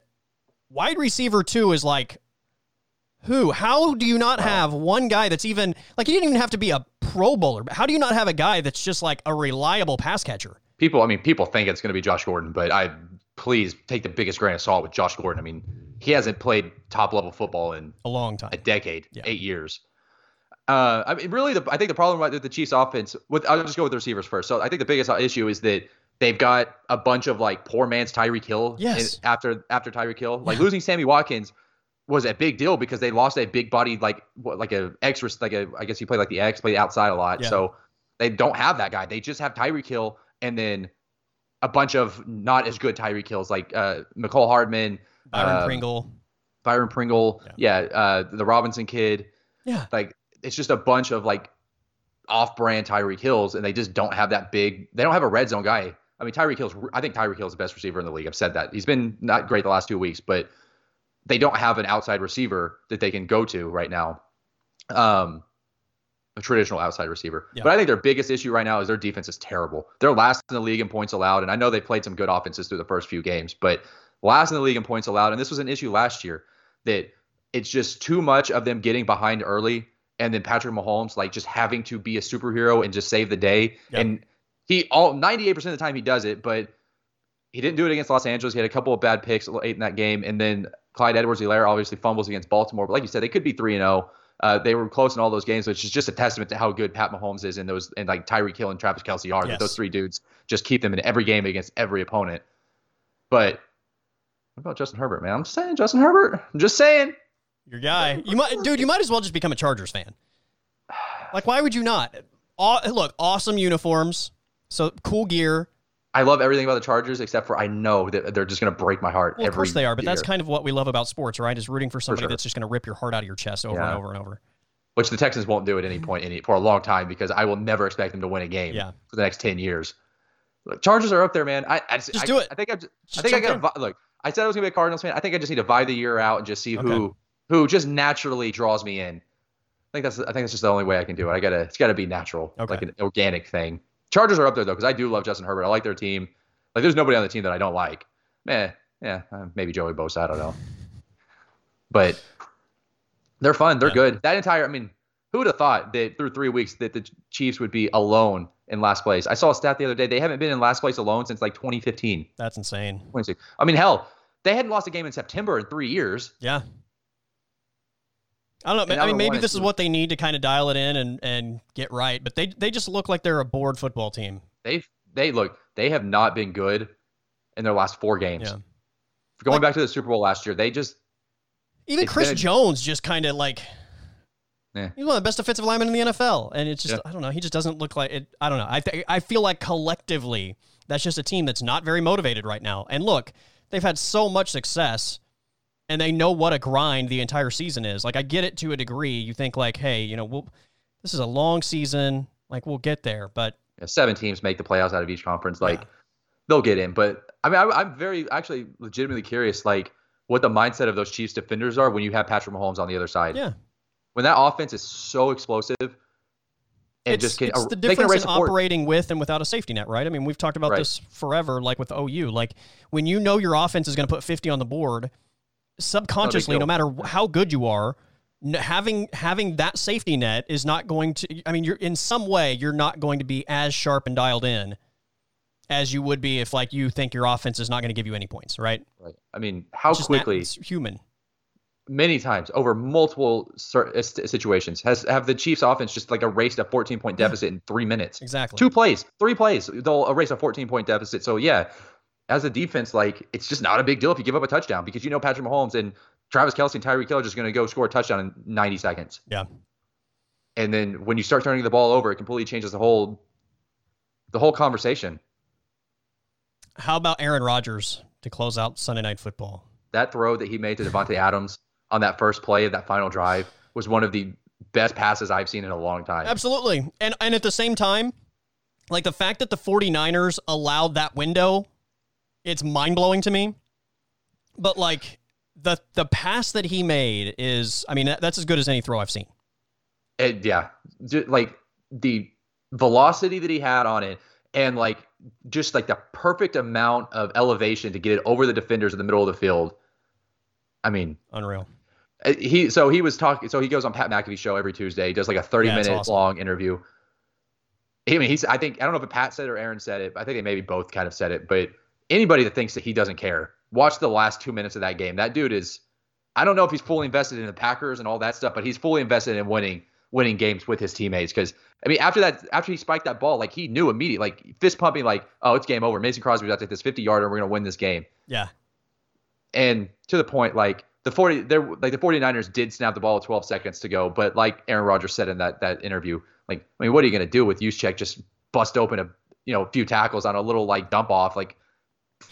wide receiver two is like who? How do you not have one guy that's even like he didn't even have to be a pro bowler, but how do you not have a guy that's just like a reliable pass catcher? People, I mean, people think it's going to be Josh Gordon, but I please take the biggest grain of salt with Josh Gordon. I mean, he hasn't played top level football in A long time. a decade, Yeah. eight years. Uh, I mean, really, the, I think the problem with the Chiefs' offense. With I'll just go with the receivers first. So I think the biggest issue is that they've got a bunch of like poor man's Tyreek Hill. Yes. in- after after Tyreek Hill, like losing Sammy Watkins was a big deal because they lost a big body like what like a X like a I guess he played like the X played outside a lot. Yeah. So they don't have that guy. They just have Tyreek Hill and then a bunch of not as good Tyreek Hills like uh Mecole Hardman, Byron um, Pringle. Byron Pringle, yeah, uh, the Robinson kid Yeah. like it's just a bunch of like off-brand Tyreek Hills, and they just don't have that big. They don't have a red zone guy. I mean, Tyreek Hill's. I think Tyreek Hill's is the best receiver in the league. I've said that. He's been not great the last two weeks, but they don't have an outside receiver that they can go to right now. Um, a traditional outside receiver. Yeah. But I think their biggest issue right now is their defense is terrible. They're last in the league in points allowed, and I know they played some good offenses through the first few games, but last in the league in points allowed, and this was an issue last year that it's just too much of them getting behind early and then Patrick Mahomes like just having to be a superhero and just save the day. Yep. And he all 98% of the time he does it, but he didn't do it against Los Angeles. He had a couple of bad picks late in that game, and then Clyde Edwards-Helaire obviously fumbles against Baltimore. But like you said, they could be three and zero. Uh, they were close in all those games, which is just a testament to how good Pat Mahomes is and those and like Tyreek Hill and Travis Kelce are. Yes. That those three dudes just keep them in every game against every opponent. But what about Justin Herbert, man? I'm just saying, Justin Herbert. I'm just saying. Your guy. <laughs> You might, dude. You might as well just become a Chargers fan. Like, why would you not? Aw look, awesome uniforms, so cool gear. I love everything about the Chargers except for I know that they're just going to break my heart. Well, of course they are, but that's kind of what we love about sports, right? Is rooting for somebody sure. that's just going to rip your heart out of your chest over Yeah. and over and over. which the Texans won't do at any point any, for a long time because I will never expect them to win a game Yeah. for the next ten years. Look, Chargers are up there, man. I, I just, Just I, do it. I think I'm just, Just I think I jump got look. I said I was gonna be a Cardinals fan. I think I just need to vie the year out and just see who who just naturally draws me in. I think that's I think that's just the only way I can do it. I gotta it's gotta be natural, Okay. like an organic thing. Chargers are up there though because I do love Justin Herbert. I like their team. Like there's nobody on the team that I don't like. Man, yeah, uh, maybe Joey Bosa. I don't know, but they're fun. They're Yeah. good. That entire I mean, who would have thought that through three weeks that the Chiefs would be alone in last place? I saw a stat the other day. They haven't been in last place alone since like 2015. That's insane. 26. I mean, hell, they hadn't lost a game in September in three years. Yeah. I don't know. I mean, maybe this is what they need to kind of dial it in and, and get right. But they they just look like they're a bored football team. They they look they have not been good in their last four games. Yeah. Going Like- back to the Super Bowl last year, they just Even Chris a- Jones just kind of like Yeah. he's one of the best defensive linemen in the NFL, and it's just Yeah. I don't know. He just doesn't look like it. I don't know. I th- I feel like collectively that's just a team that's not very motivated right now. And look, they've had so much success, and they know what a grind the entire season is. Like I get it to a degree. You think like, hey, you know, we'll this is a long season. Like we'll get there, but know, seven teams make the playoffs out of each conference. Like Yeah. they'll get in. But I mean, I, I'm very actually legitimately curious, like what the mindset of those Chiefs defenders are when you have Patrick Mahomes on the other side. yeah, When that offense is so explosive, and it's, just can, it's the difference in operating with and without a safety net, right? I mean, we've talked about Right. this forever, like with OU. Like when you know your offense is going to put 50 on the board, subconsciously, no matter how good you are, having having that safety net is not going to. I mean, you're in some way you're not going to be as sharp and dialed in as you would be if like you think your offense is not going to give you any points, right? Right. I mean, how It's just nat- quickly, it's human. many times over multiple uh, situations, has have the Chiefs' offense just like erased a 14 point deficit in three minutes? Exactly. Two plays, three plays, they'll erase a 14 point deficit. So yeah, as a defense, like it's just not a big deal if you give up a touchdown because you know Patrick Mahomes and Travis Kelce and Tyreek Hill are just going to go score a touchdown in 90 seconds. Yeah. And then when you start turning the ball over, it completely changes the whole the whole conversation. How about Aaron Rodgers to close out Sunday Night Football? That throw that he made to Davante Adams on that first play of that final drive was one of the best passes I've seen in a long time. Absolutely. And and at the same time, like the fact that the 49ers allowed that window, it's mind-blowing to me. But like the the pass that he made is I mean, that's as good as any throw I've seen. It, yeah, like the velocity that he had on it, and like just like the perfect amount of elevation to get it over the defenders in the middle of the field. I mean, Unreal. uh, he so he was talking. So he goes on Pat McAfee's show every Tuesday. He does like a thirty yeah, minute awesome. long interview. I mean, he's. I think I don't know if Pat said it or Aaron said it. I think they maybe both kind of said it. But anybody that thinks that he doesn't care, watch the last two minutes of that game. That dude is. I don't know if he's fully invested in the Packers and all that stuff, but he's fully invested in winning winning games with his teammates. Because I mean, after that, after he spiked that ball, like he knew immediately, like fist pumping, like oh, it's game over. Mason Crosby's out to this fifty yarder, and we're gonna win this game. Yeah. And to the point, like the 40 they're like the 49ers did snap the ball with 12 seconds to go, but like Aaron Rodgers said in that that interview, like I mean, what are you gonna do with Juszczyk just bust open a you know a few tackles on a little like dump off? Like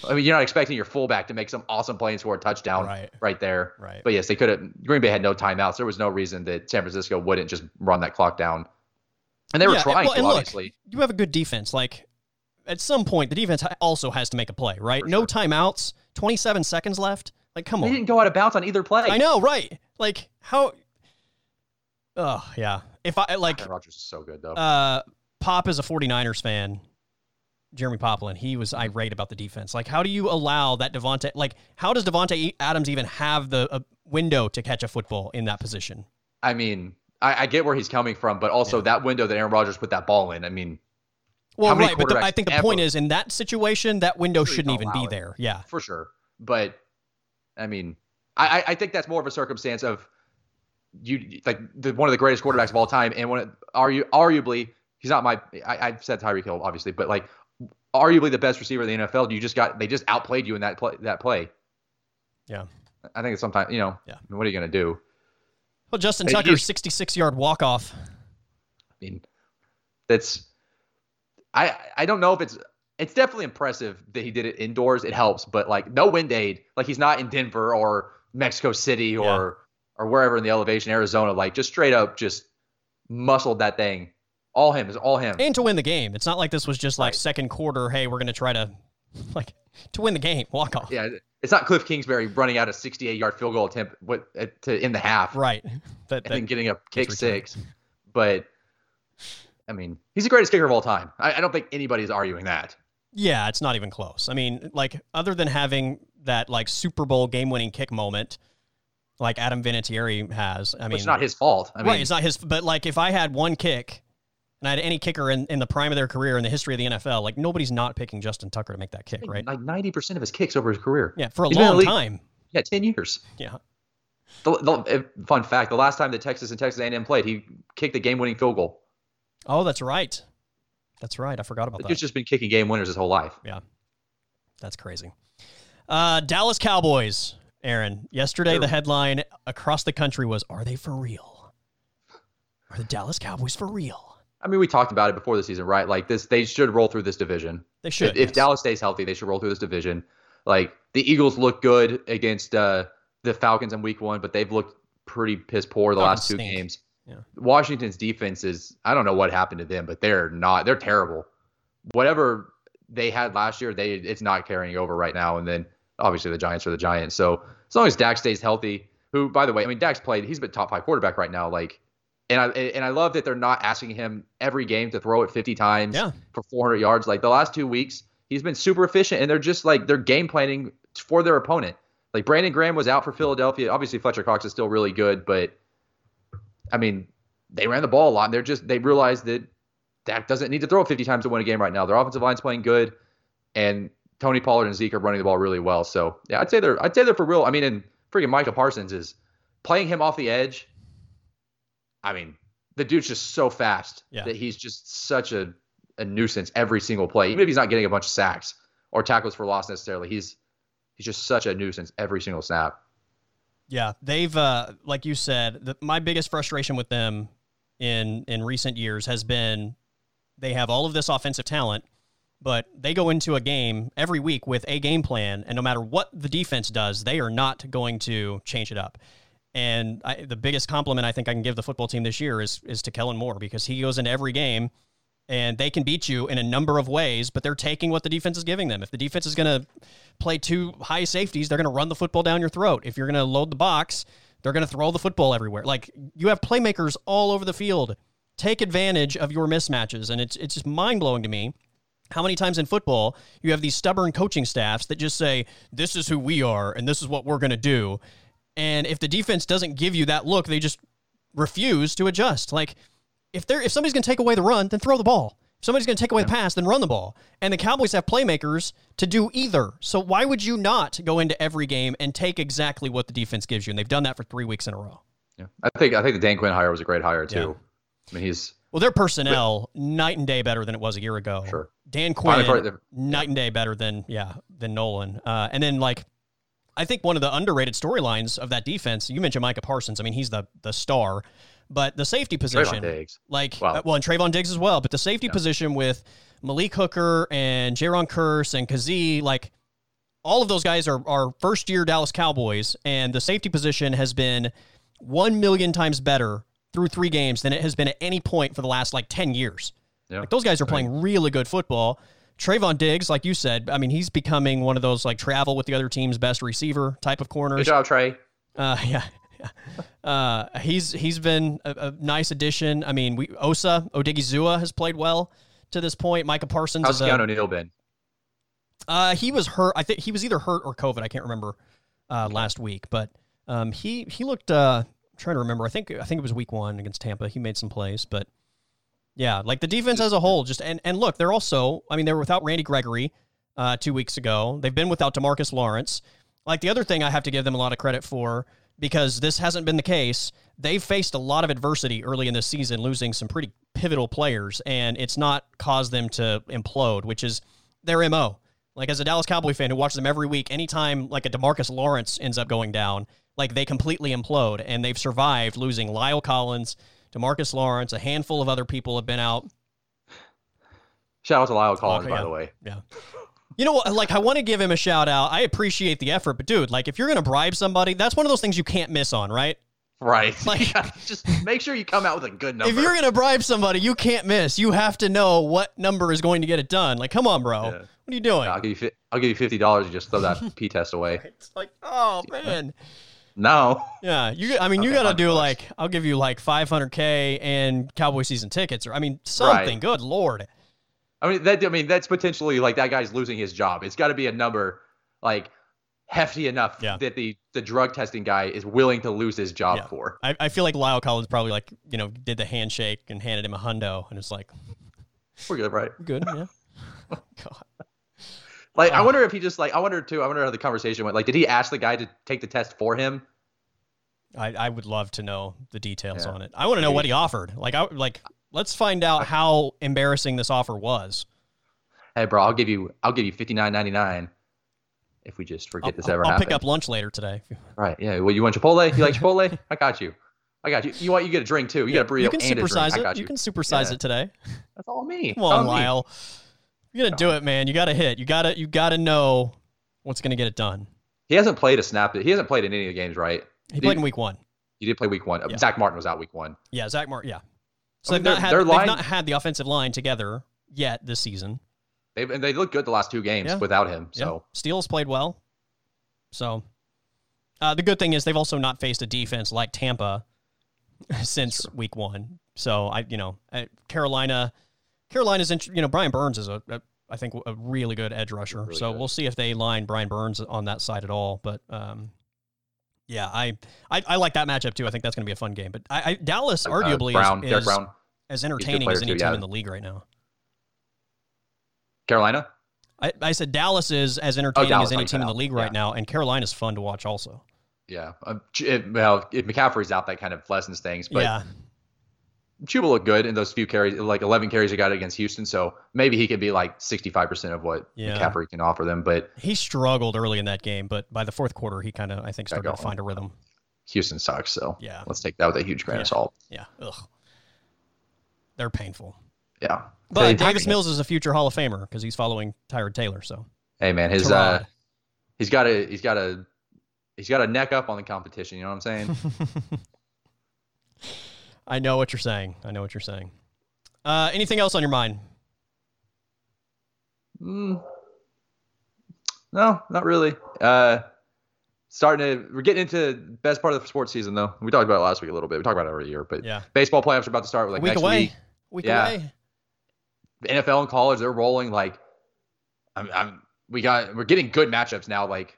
I mean, you're not expecting your fullback to make some awesome play and score a touchdown Right. right there. Right. But yes, they could have Green Bay had no timeouts. There was no reason that San Francisco wouldn't just run that clock down. And they were trying well, to, look, obviously. you have a good defense. Like at some point, the defense also has to make a play, right? No timeouts. 27 seconds left. Like, come They on. They didn't go out of bounds on either play. I know, right? Like how? Oh yeah. If I like, Aaron Rodgers is so good though. uh, Pop is a 49ers fan. Jeremy Poplin, he was irate about the defense. Like, how do you allow that Davante? Like, how does Davante Adams even have the uh, window to catch a football in that position? I mean, I, I get where he's coming from, but also Yeah. that window that Aaron Rodgers put that ball in. I mean, Well, right, but the, I think the point is in that situation, that window shouldn't even be it. there. Yeah, for sure. But I mean, I, I- think that's more of a circumstance of you like the, one of the greatest quarterbacks of all time, and when are you arguably he's not my I, I've said Tyreek Hill obviously, but like arguably the best receiver in the NFL. You just got they just outplayed you in that play that play. Yeah. I think it's sometimes you know. Yeah. I mean, what are you gonna do? well, Justin Hey, Tucker, 66 yard walk off. I mean, that's I I don't know if it's it's definitely impressive that he did it indoors. It helps, but like no wind aid. Like he's not in Denver or Mexico City or or wherever in the elevation, Arizona. Like just straight up, just muscled that thing. All him is all him. and to win the game. It's not like this was just like Right. second quarter. Hey, we're gonna try to <laughs> like to win the game. Walk off. Yeah, it's not Cliff Kingsbury running out a 68 yard field goal attempt what, uh, to in the half Right. <laughs> That, and then getting a kick six. But I mean, he's the greatest kicker of all time. I, I don't think anybody's arguing that. yeah, it's not even close. I mean, like other than having that like Super Bowl game winning kick moment, like Adam Vinatieri has. I mean, it's not his fault. I mean, right. It's not his. But like, if I had one kick. And I had any kicker in, in the prime of their career in the history of the NFL, like nobody's not picking Justin Tucker to make that kick, right? like 90% of his kicks over his career. Yeah, for a He's been in the long time. Yeah, 10 years. Yeah. The, the, uh, fun fact: the last time that Texas and Texas A&M played, he kicked the game-winning field goal. Oh, that's right. That's right. I forgot about The that. dude's just been kicking game winners his whole life. Yeah, that's crazy. Uh, Dallas Cowboys, Aaron. Yesterday, Sure. the headline across the country was Are they for real? Are the Dallas Cowboys for real? I mean, we talked about it before the season, right? Like this, they should roll through this division. They should. if, if. Dallas stays healthy, they should roll through this division. Like the Eagles look good against uh, the Falcons in Week One, but they've looked pretty piss poor the Falcons last two stink. games. Yeah. Washington's defense is I don't know what happened to them, but they're not they're terrible. Whatever they had last year, they it's not carrying over right now. And then obviously the Giants are the Giants. So as long as Dak stays healthy, who by the way, I mean Dak's played, he's been top five quarterback right now, like And I and I love that they're not asking him every game to throw it 50 times Yeah. for 400 yards. Like the last two weeks, he's been super efficient, and they're just like they're game planning for their opponent. Like Brandon Graham was out for Philadelphia. Obviously, Fletcher Cox is still really good, but I mean, they ran the ball a lot. And they're just they realized that Dak doesn't need to throw it 50 times to win a game right now. Their offensive line's playing good, and Tony Pollard and Zeke are running the ball really well. So yeah, I'd say they're I'd say they're for real. I mean, and freaking Micah Parsons is playing him off the edge. I mean, the dude's just so fast Yeah. that he's just such a, a nuisance every single play. Even if he's not getting a bunch of sacks or tackles for loss necessarily, he's he's just such a nuisance every single snap. Yeah, they've uh, like you said, the, my biggest frustration with them in in recent years has been they have all of this offensive talent, but they go into a game every week with a game plan, and no matter what the defense does, they are not going to change it up. And I, the biggest compliment I think I can give the football team this year is is to Kellen Moore because he goes into every game and they can beat you in a number of ways, but they're taking what the defense is giving them. If the defense is going to play two high safeties, they're going to run the football down your throat. If you're going to load the box, they're going to throw the football everywhere. Like you have playmakers all over the field. Take advantage of your mismatches, and it's it's just mind blowing to me how many times in football you have these stubborn coaching staffs that just say this is who we are and this is what we're going to do and if the defense doesn't give you that look they just refuse to adjust. Like if they're if somebody's going to take away the run then throw the ball. If somebody's going to take away the pass then run the ball. And the cowboys have playmakers to do either. So why would you not go into every game and take exactly what the defense gives you? And they've done that for three weeks in a row. Yeah, I think I think the Dan Quinn hire was a great hire too. Yeah. I mean, he's well their personnel night and day better than it was a year ago. Sure. Dan Quinn, part of the- night and day better than yeah than Nolan. Uh, and then like, I think one of the underrated storylines of that defense. You mentioned Micah Parsons. I mean, he's the the star, but the safety position, Diggs. like Wow. uh, well, and Trevon Diggs as well. But the safety Yeah. position with Malik Hooker and Jayron Kearse and Kazee, like all of those guys are are first year Dallas Cowboys, and the safety position has been one million times better through three games than it has been at any point for the last like ten years. Yeah. Like those guys are playing really good football. Trevon Diggs, like you said, I mean, he's becoming one of those like travel with the other team's best receiver type of corners. Good job, Trey. Uh, <laughs> yeah. yeah. Uh, he's he's been a, a nice addition. I mean, we Osa Odighizuwa has played well to this point. Micah Parsons How's Keanu O'Neal been? uh, he was hurt. I think he was either hurt or COVID. I can't remember uh, last week, but um, he he looked. Uh, I'm trying to remember. I think I think it was week one against Tampa. He made some plays, but yeah, like the defense as a whole. Just and and look, they're also. I mean, they were without Randy Gregory uh, two weeks ago. They've been without Demarcus Lawrence. Like the other thing, I have to give them a lot of credit for because this hasn't been the case. They've faced a lot of adversity early in this season, losing some pretty pivotal players, and it's not caused them to implode, which is their mo. Like as a Dallas Cowboy fan who watches them every week, anytime like a Demarcus Lawrence ends up going down, like they completely implode, and they've survived losing La'el Collins, Demarcus Lawrence, a handful of other people have been out. Shout out to La'el Collins, Okay, by yeah. the way. Yeah. You know what? Like, I want to give him a shout out. I appreciate the effort, but dude, like, if you're going to bribe somebody, that's one of those things you can't miss on, right? Right. <laughs> Like- <laughs> Yeah, just make sure you come out with a good number. If you're going to bribe somebody, you can't miss. You have to know what number is going to get it done. Like, come on, bro. Yeah. What are you doing? I'll give you fi- I'll give you fifty dollars and just throw that <laughs> P test away. It's like, oh, man. No. Yeah, you. I mean, you Okay, got to do like, I'll give you like 500k and Cowboy season tickets, or I mean, something. Right. Good lord. I mean that I mean that's potentially like that guy's losing his job. It's got to be a number like hefty enough Yeah. that the the drug testing guy is willing to lose his job Yeah. for. I, I feel like La'el Collins probably like, you know, did the handshake and handed him a hundo, and it's like, We're good, right? good, yeah. <laughs> God. Like I wonder if he just like I wonder too. I wonder how the conversation went. Like, did he ask the guy to take the test for him? I, I would love to know the details Yeah. on it. I want to know what he offered. Like, I like, let's find out how embarrassing this offer was. Hey, bro, I'll give you I'll give you fifty nine ninety nine if we just forget I'll, this ever I'll happened. pick up lunch later today. <laughs> Right? Yeah. Well, you want Chipotle? You like Chipotle? I got you. I got you. You want you get a drink too. You got a burrito you can and a drink. supersize I it. got You you. can supersize Yeah. it today. That's all me. Come on, all me. You're gonna do it, man. You gotta hit. You gotta you gotta know what's gonna get it done. He hasn't played a snap. He hasn't played in any of the games, right? He Did- played in week one. You did play week one. Yeah. Zack Martin was out week one. Yeah, Zack Martin. Yeah. So I mean, they've, not had, they've line- not had the offensive line together yet this season. They've and they looked good the last two games Yeah. without him. Yeah. So Steele's played well. So uh, the good thing is they've also not faced a defense like Tampa <laughs> since week one. So I, you know, Carolina, Carolina's, int- you know, Brian Burns is a, a I think a really good edge rusher. Really so good. we'll see if they line Brian Burns on that side at all. But um, yeah, I, I I like that matchup too. I think that's going to be a fun game. But I, I Dallas Uh, arguably Brown, is, is as entertaining as any too, team yeah. in the league right now. Carolina. I, I said Dallas is as entertaining Oh, Dallas, as any team in the league right Yeah. now, and Carolina's fun to watch also. Yeah. Um, it, well, if McCaffrey's out, that kind of lessens things. But yeah, Chuba looked good in those few carries, like 11 carries he got against Houston. So maybe he could be like 65% of what Yeah. McCaffrey can offer them. But he struggled early in that game, but by the fourth quarter, he kind of I think started to find a rhythm. Houston sucks. So Yeah. let's take that with a huge grain Yeah. of salt. Yeah, ugh, they're painful. Yeah. But Hey, Davis Mills is a future Hall of Famer because he's following Tyrod Taylor. So Hey man, his uh, he's got a he's got a he's got a neck up on the competition. You know what I'm saying? <laughs> I know what you're saying. I know what you're saying. Uh, anything else on your mind? Mm. No, not really. Uh, starting to we're getting into the best part of the sports season though. We talked about it last week a little bit. We talk about it every year, but Yeah, baseball playoffs are about to start like a week next away. week. Week Yeah. away. The NFL and college they're rolling like I'm, I'm we got we're getting good matchups now like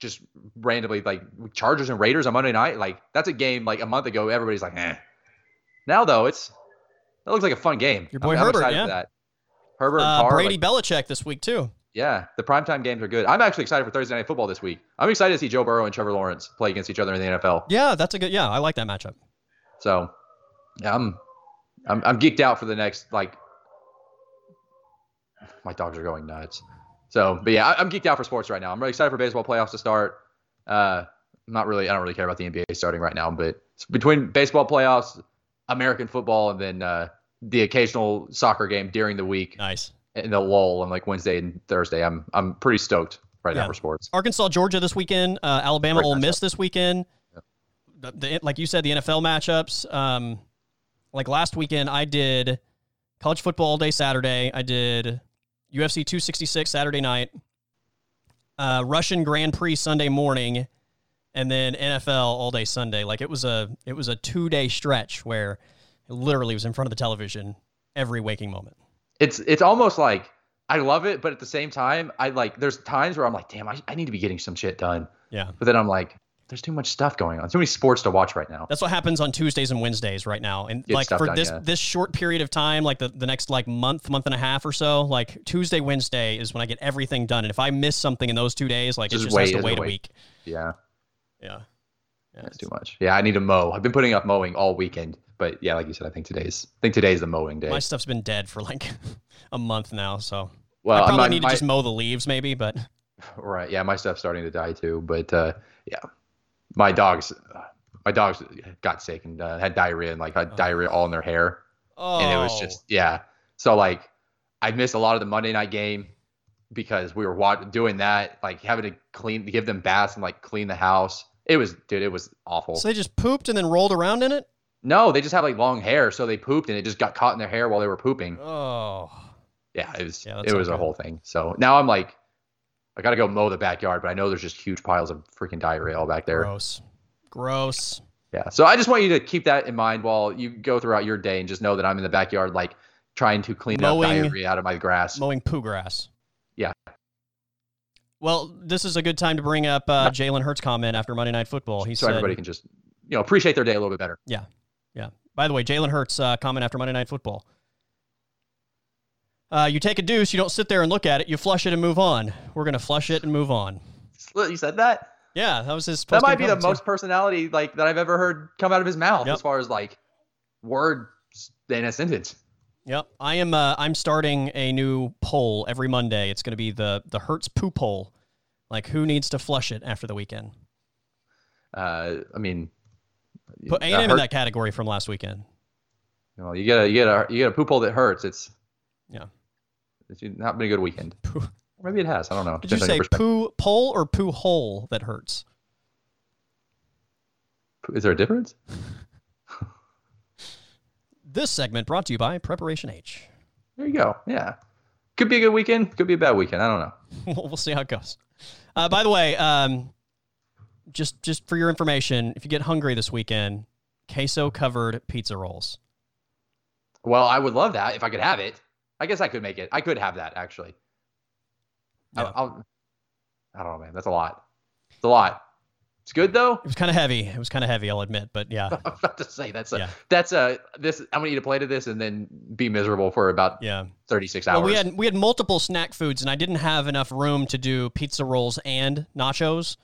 just randomly like Chargers and Raiders on Monday night like that's a game like a month ago everybody's like eh. Now though it's that looks like a fun game. Your boy I'm, I'm Herbert, yeah. that. Herbert Uh, Carr, Brady like, Belichick this week too. Yeah, the primetime games are good. I'm actually excited for Thursday night football this week. I'm excited to see Joe Burrow and Trevor Lawrence play against each other in the NFL. Yeah, that's a good. Yeah, I like that matchup. So, yeah, I'm, I'm, I'm geeked out for the next like. My dogs are going nuts. So, but yeah, I, I'm geeked out for sports right now. I'm really excited for baseball playoffs to start. Uh, I'm not really, I don't really care about the NBA starting right now, but between baseball playoffs, American football, and then uh, the occasional soccer game during the week Nice. in the lull on like Wednesday and Thursday. I'm, I'm pretty stoked right Yeah. now for sports. Arkansas, Georgia this weekend. Uh, Alabama, Great Ole Miss matchup. this weekend. The, the, like you said, the NFL matchups. Um, like last weekend, I did college football all day Saturday. I did UFC 266 Saturday night, uh, Russian Grand Prix Sunday morning, and then NFL all day Sunday. Like it was a it was a two day stretch where it literally was in front of the television every waking moment. it's it's almost like I love it, but at the same time, I like there's times where I'm like, damn, I, I need to be getting some shit done. Yeah. But then I'm like, there's too much stuff going on, too many sports to watch right now. That's what happens on Tuesdays and Wednesdays right now. And Get like for done, this yeah. this short period of time, like the, the next like month, month and a half or so, like Tuesday, Wednesday is when I get everything done. And if I miss something in those two days, like Just it just wait, has to wait a wait. week. Yeah, Yeah. Yeah. that's too much. Yeah, I need to mow. I've been putting up mowing all weekend, but yeah, like you said, I think today's I think today's the mowing day. My stuff's been dead for like <laughs> a month now, so well, I probably my- need to my- just mow the leaves maybe, but <laughs> right. Yeah, my stuff's starting to die too. But uh, yeah, my dogs, my dogs got sick and uh, had diarrhea and like had Oh. diarrhea all in their hair. oh and it was just yeah. So like, I missed a lot of the Monday night game because we were doing that, like having to clean, give them baths and like clean the house. It was, dude, it was awful. So they just pooped and then rolled around in it? no, they just have like long hair, so they pooped and it just got caught in their hair while they were pooping. Oh. Yeah, it was, Yeah, it was not a whole thing. So now I'm like, I gotta go mow the backyard, but I know there's just huge piles of freaking diarrhea all back there. Gross. Gross. Yeah. So I just want you to keep that in mind while you go throughout your day and just know that I'm in the backyard, like trying to clean up diarrhea out of my grass. Mowing poo grass. Well, this is a good time to bring up uh, Jalen Hurts' comment after Monday Night Football. He so said, everybody can just you know appreciate their day a little bit better. Yeah. Yeah. By the way, Jalen Hurts uh, comment after Monday Night Football. Uh, you take a deuce, you don't sit there and look at it, you flush it and move on. We're going to flush it and move on. You said that. Yeah, that was his. That might be the most personality like that I've ever heard come out of his mouth Yep. as far as like words in a sentence. Yep, I am. Uh, I'm starting a new poll every Monday. It's going to be the the Hurts poo poll. Like, who needs to flush it after the weekend? Uh, I mean, Put uh, A&M in that category from last weekend. you, know, you get a you get a you get a poop hole that hurts. It's Yeah. It's not been a good weekend. Poo. Maybe it has. I don't know. Did you Depends on say poo pole or poo hole that hurts? Is there a difference? <laughs> This segment brought to you by Preparation H. There you go. Yeah. Could be a good weekend. Could be a bad weekend. I don't know. <laughs> we'll we'll see how it goes. Uh, by the way, um, just just for your information, if you get hungry this weekend, queso covered pizza rolls. Well, I would love that if I could have it. I guess I could make it. I could have that actually. Yeah. I, I'll, I don't know, man. That's a lot. It's a lot. It's good though. It was kind of heavy. It was kind of heavy, I'll admit, but yeah. <laughs> I'm about to say that's a Yeah. that's a this. I'm gonna eat a plate of this and then be miserable for about Yeah. 36 hours. Well, we had we had multiple snack foods, and I didn't have enough room to do pizza rolls and nachos.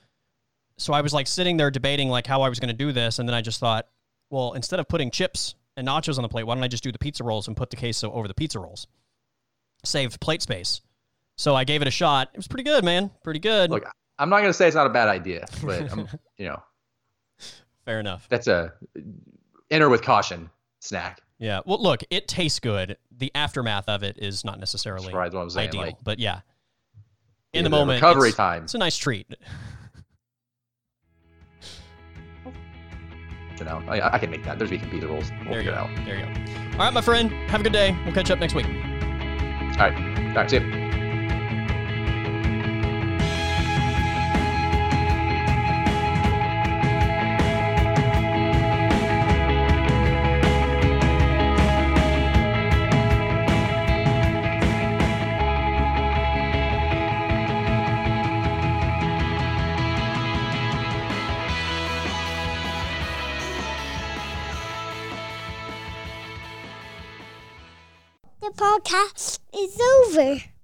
So I was like sitting there debating like how I was going to do this, and then I just thought, well, instead of putting chips and nachos on the plate, why don't I just do the pizza rolls and put the queso over the pizza rolls? Saved plate space. So I gave it a shot. It was pretty good, man. Pretty good. Look, I'm not gonna say it's not a bad idea, <laughs> but I'm, you know Fair enough. that's a enter with caution snack. Yeah. Well, look, it tastes good. The aftermath of it is not necessarily right, saying. ideal, Like, but yeah. In the moment, recovery it's, time. it's a nice treat. <laughs> You know, I, I can make that. There's vegan pizza rolls. We'll There you it go. out. There you go. All right, my friend. Have a good day. We'll catch up next week. All right. All right. See ya. Podcast is over.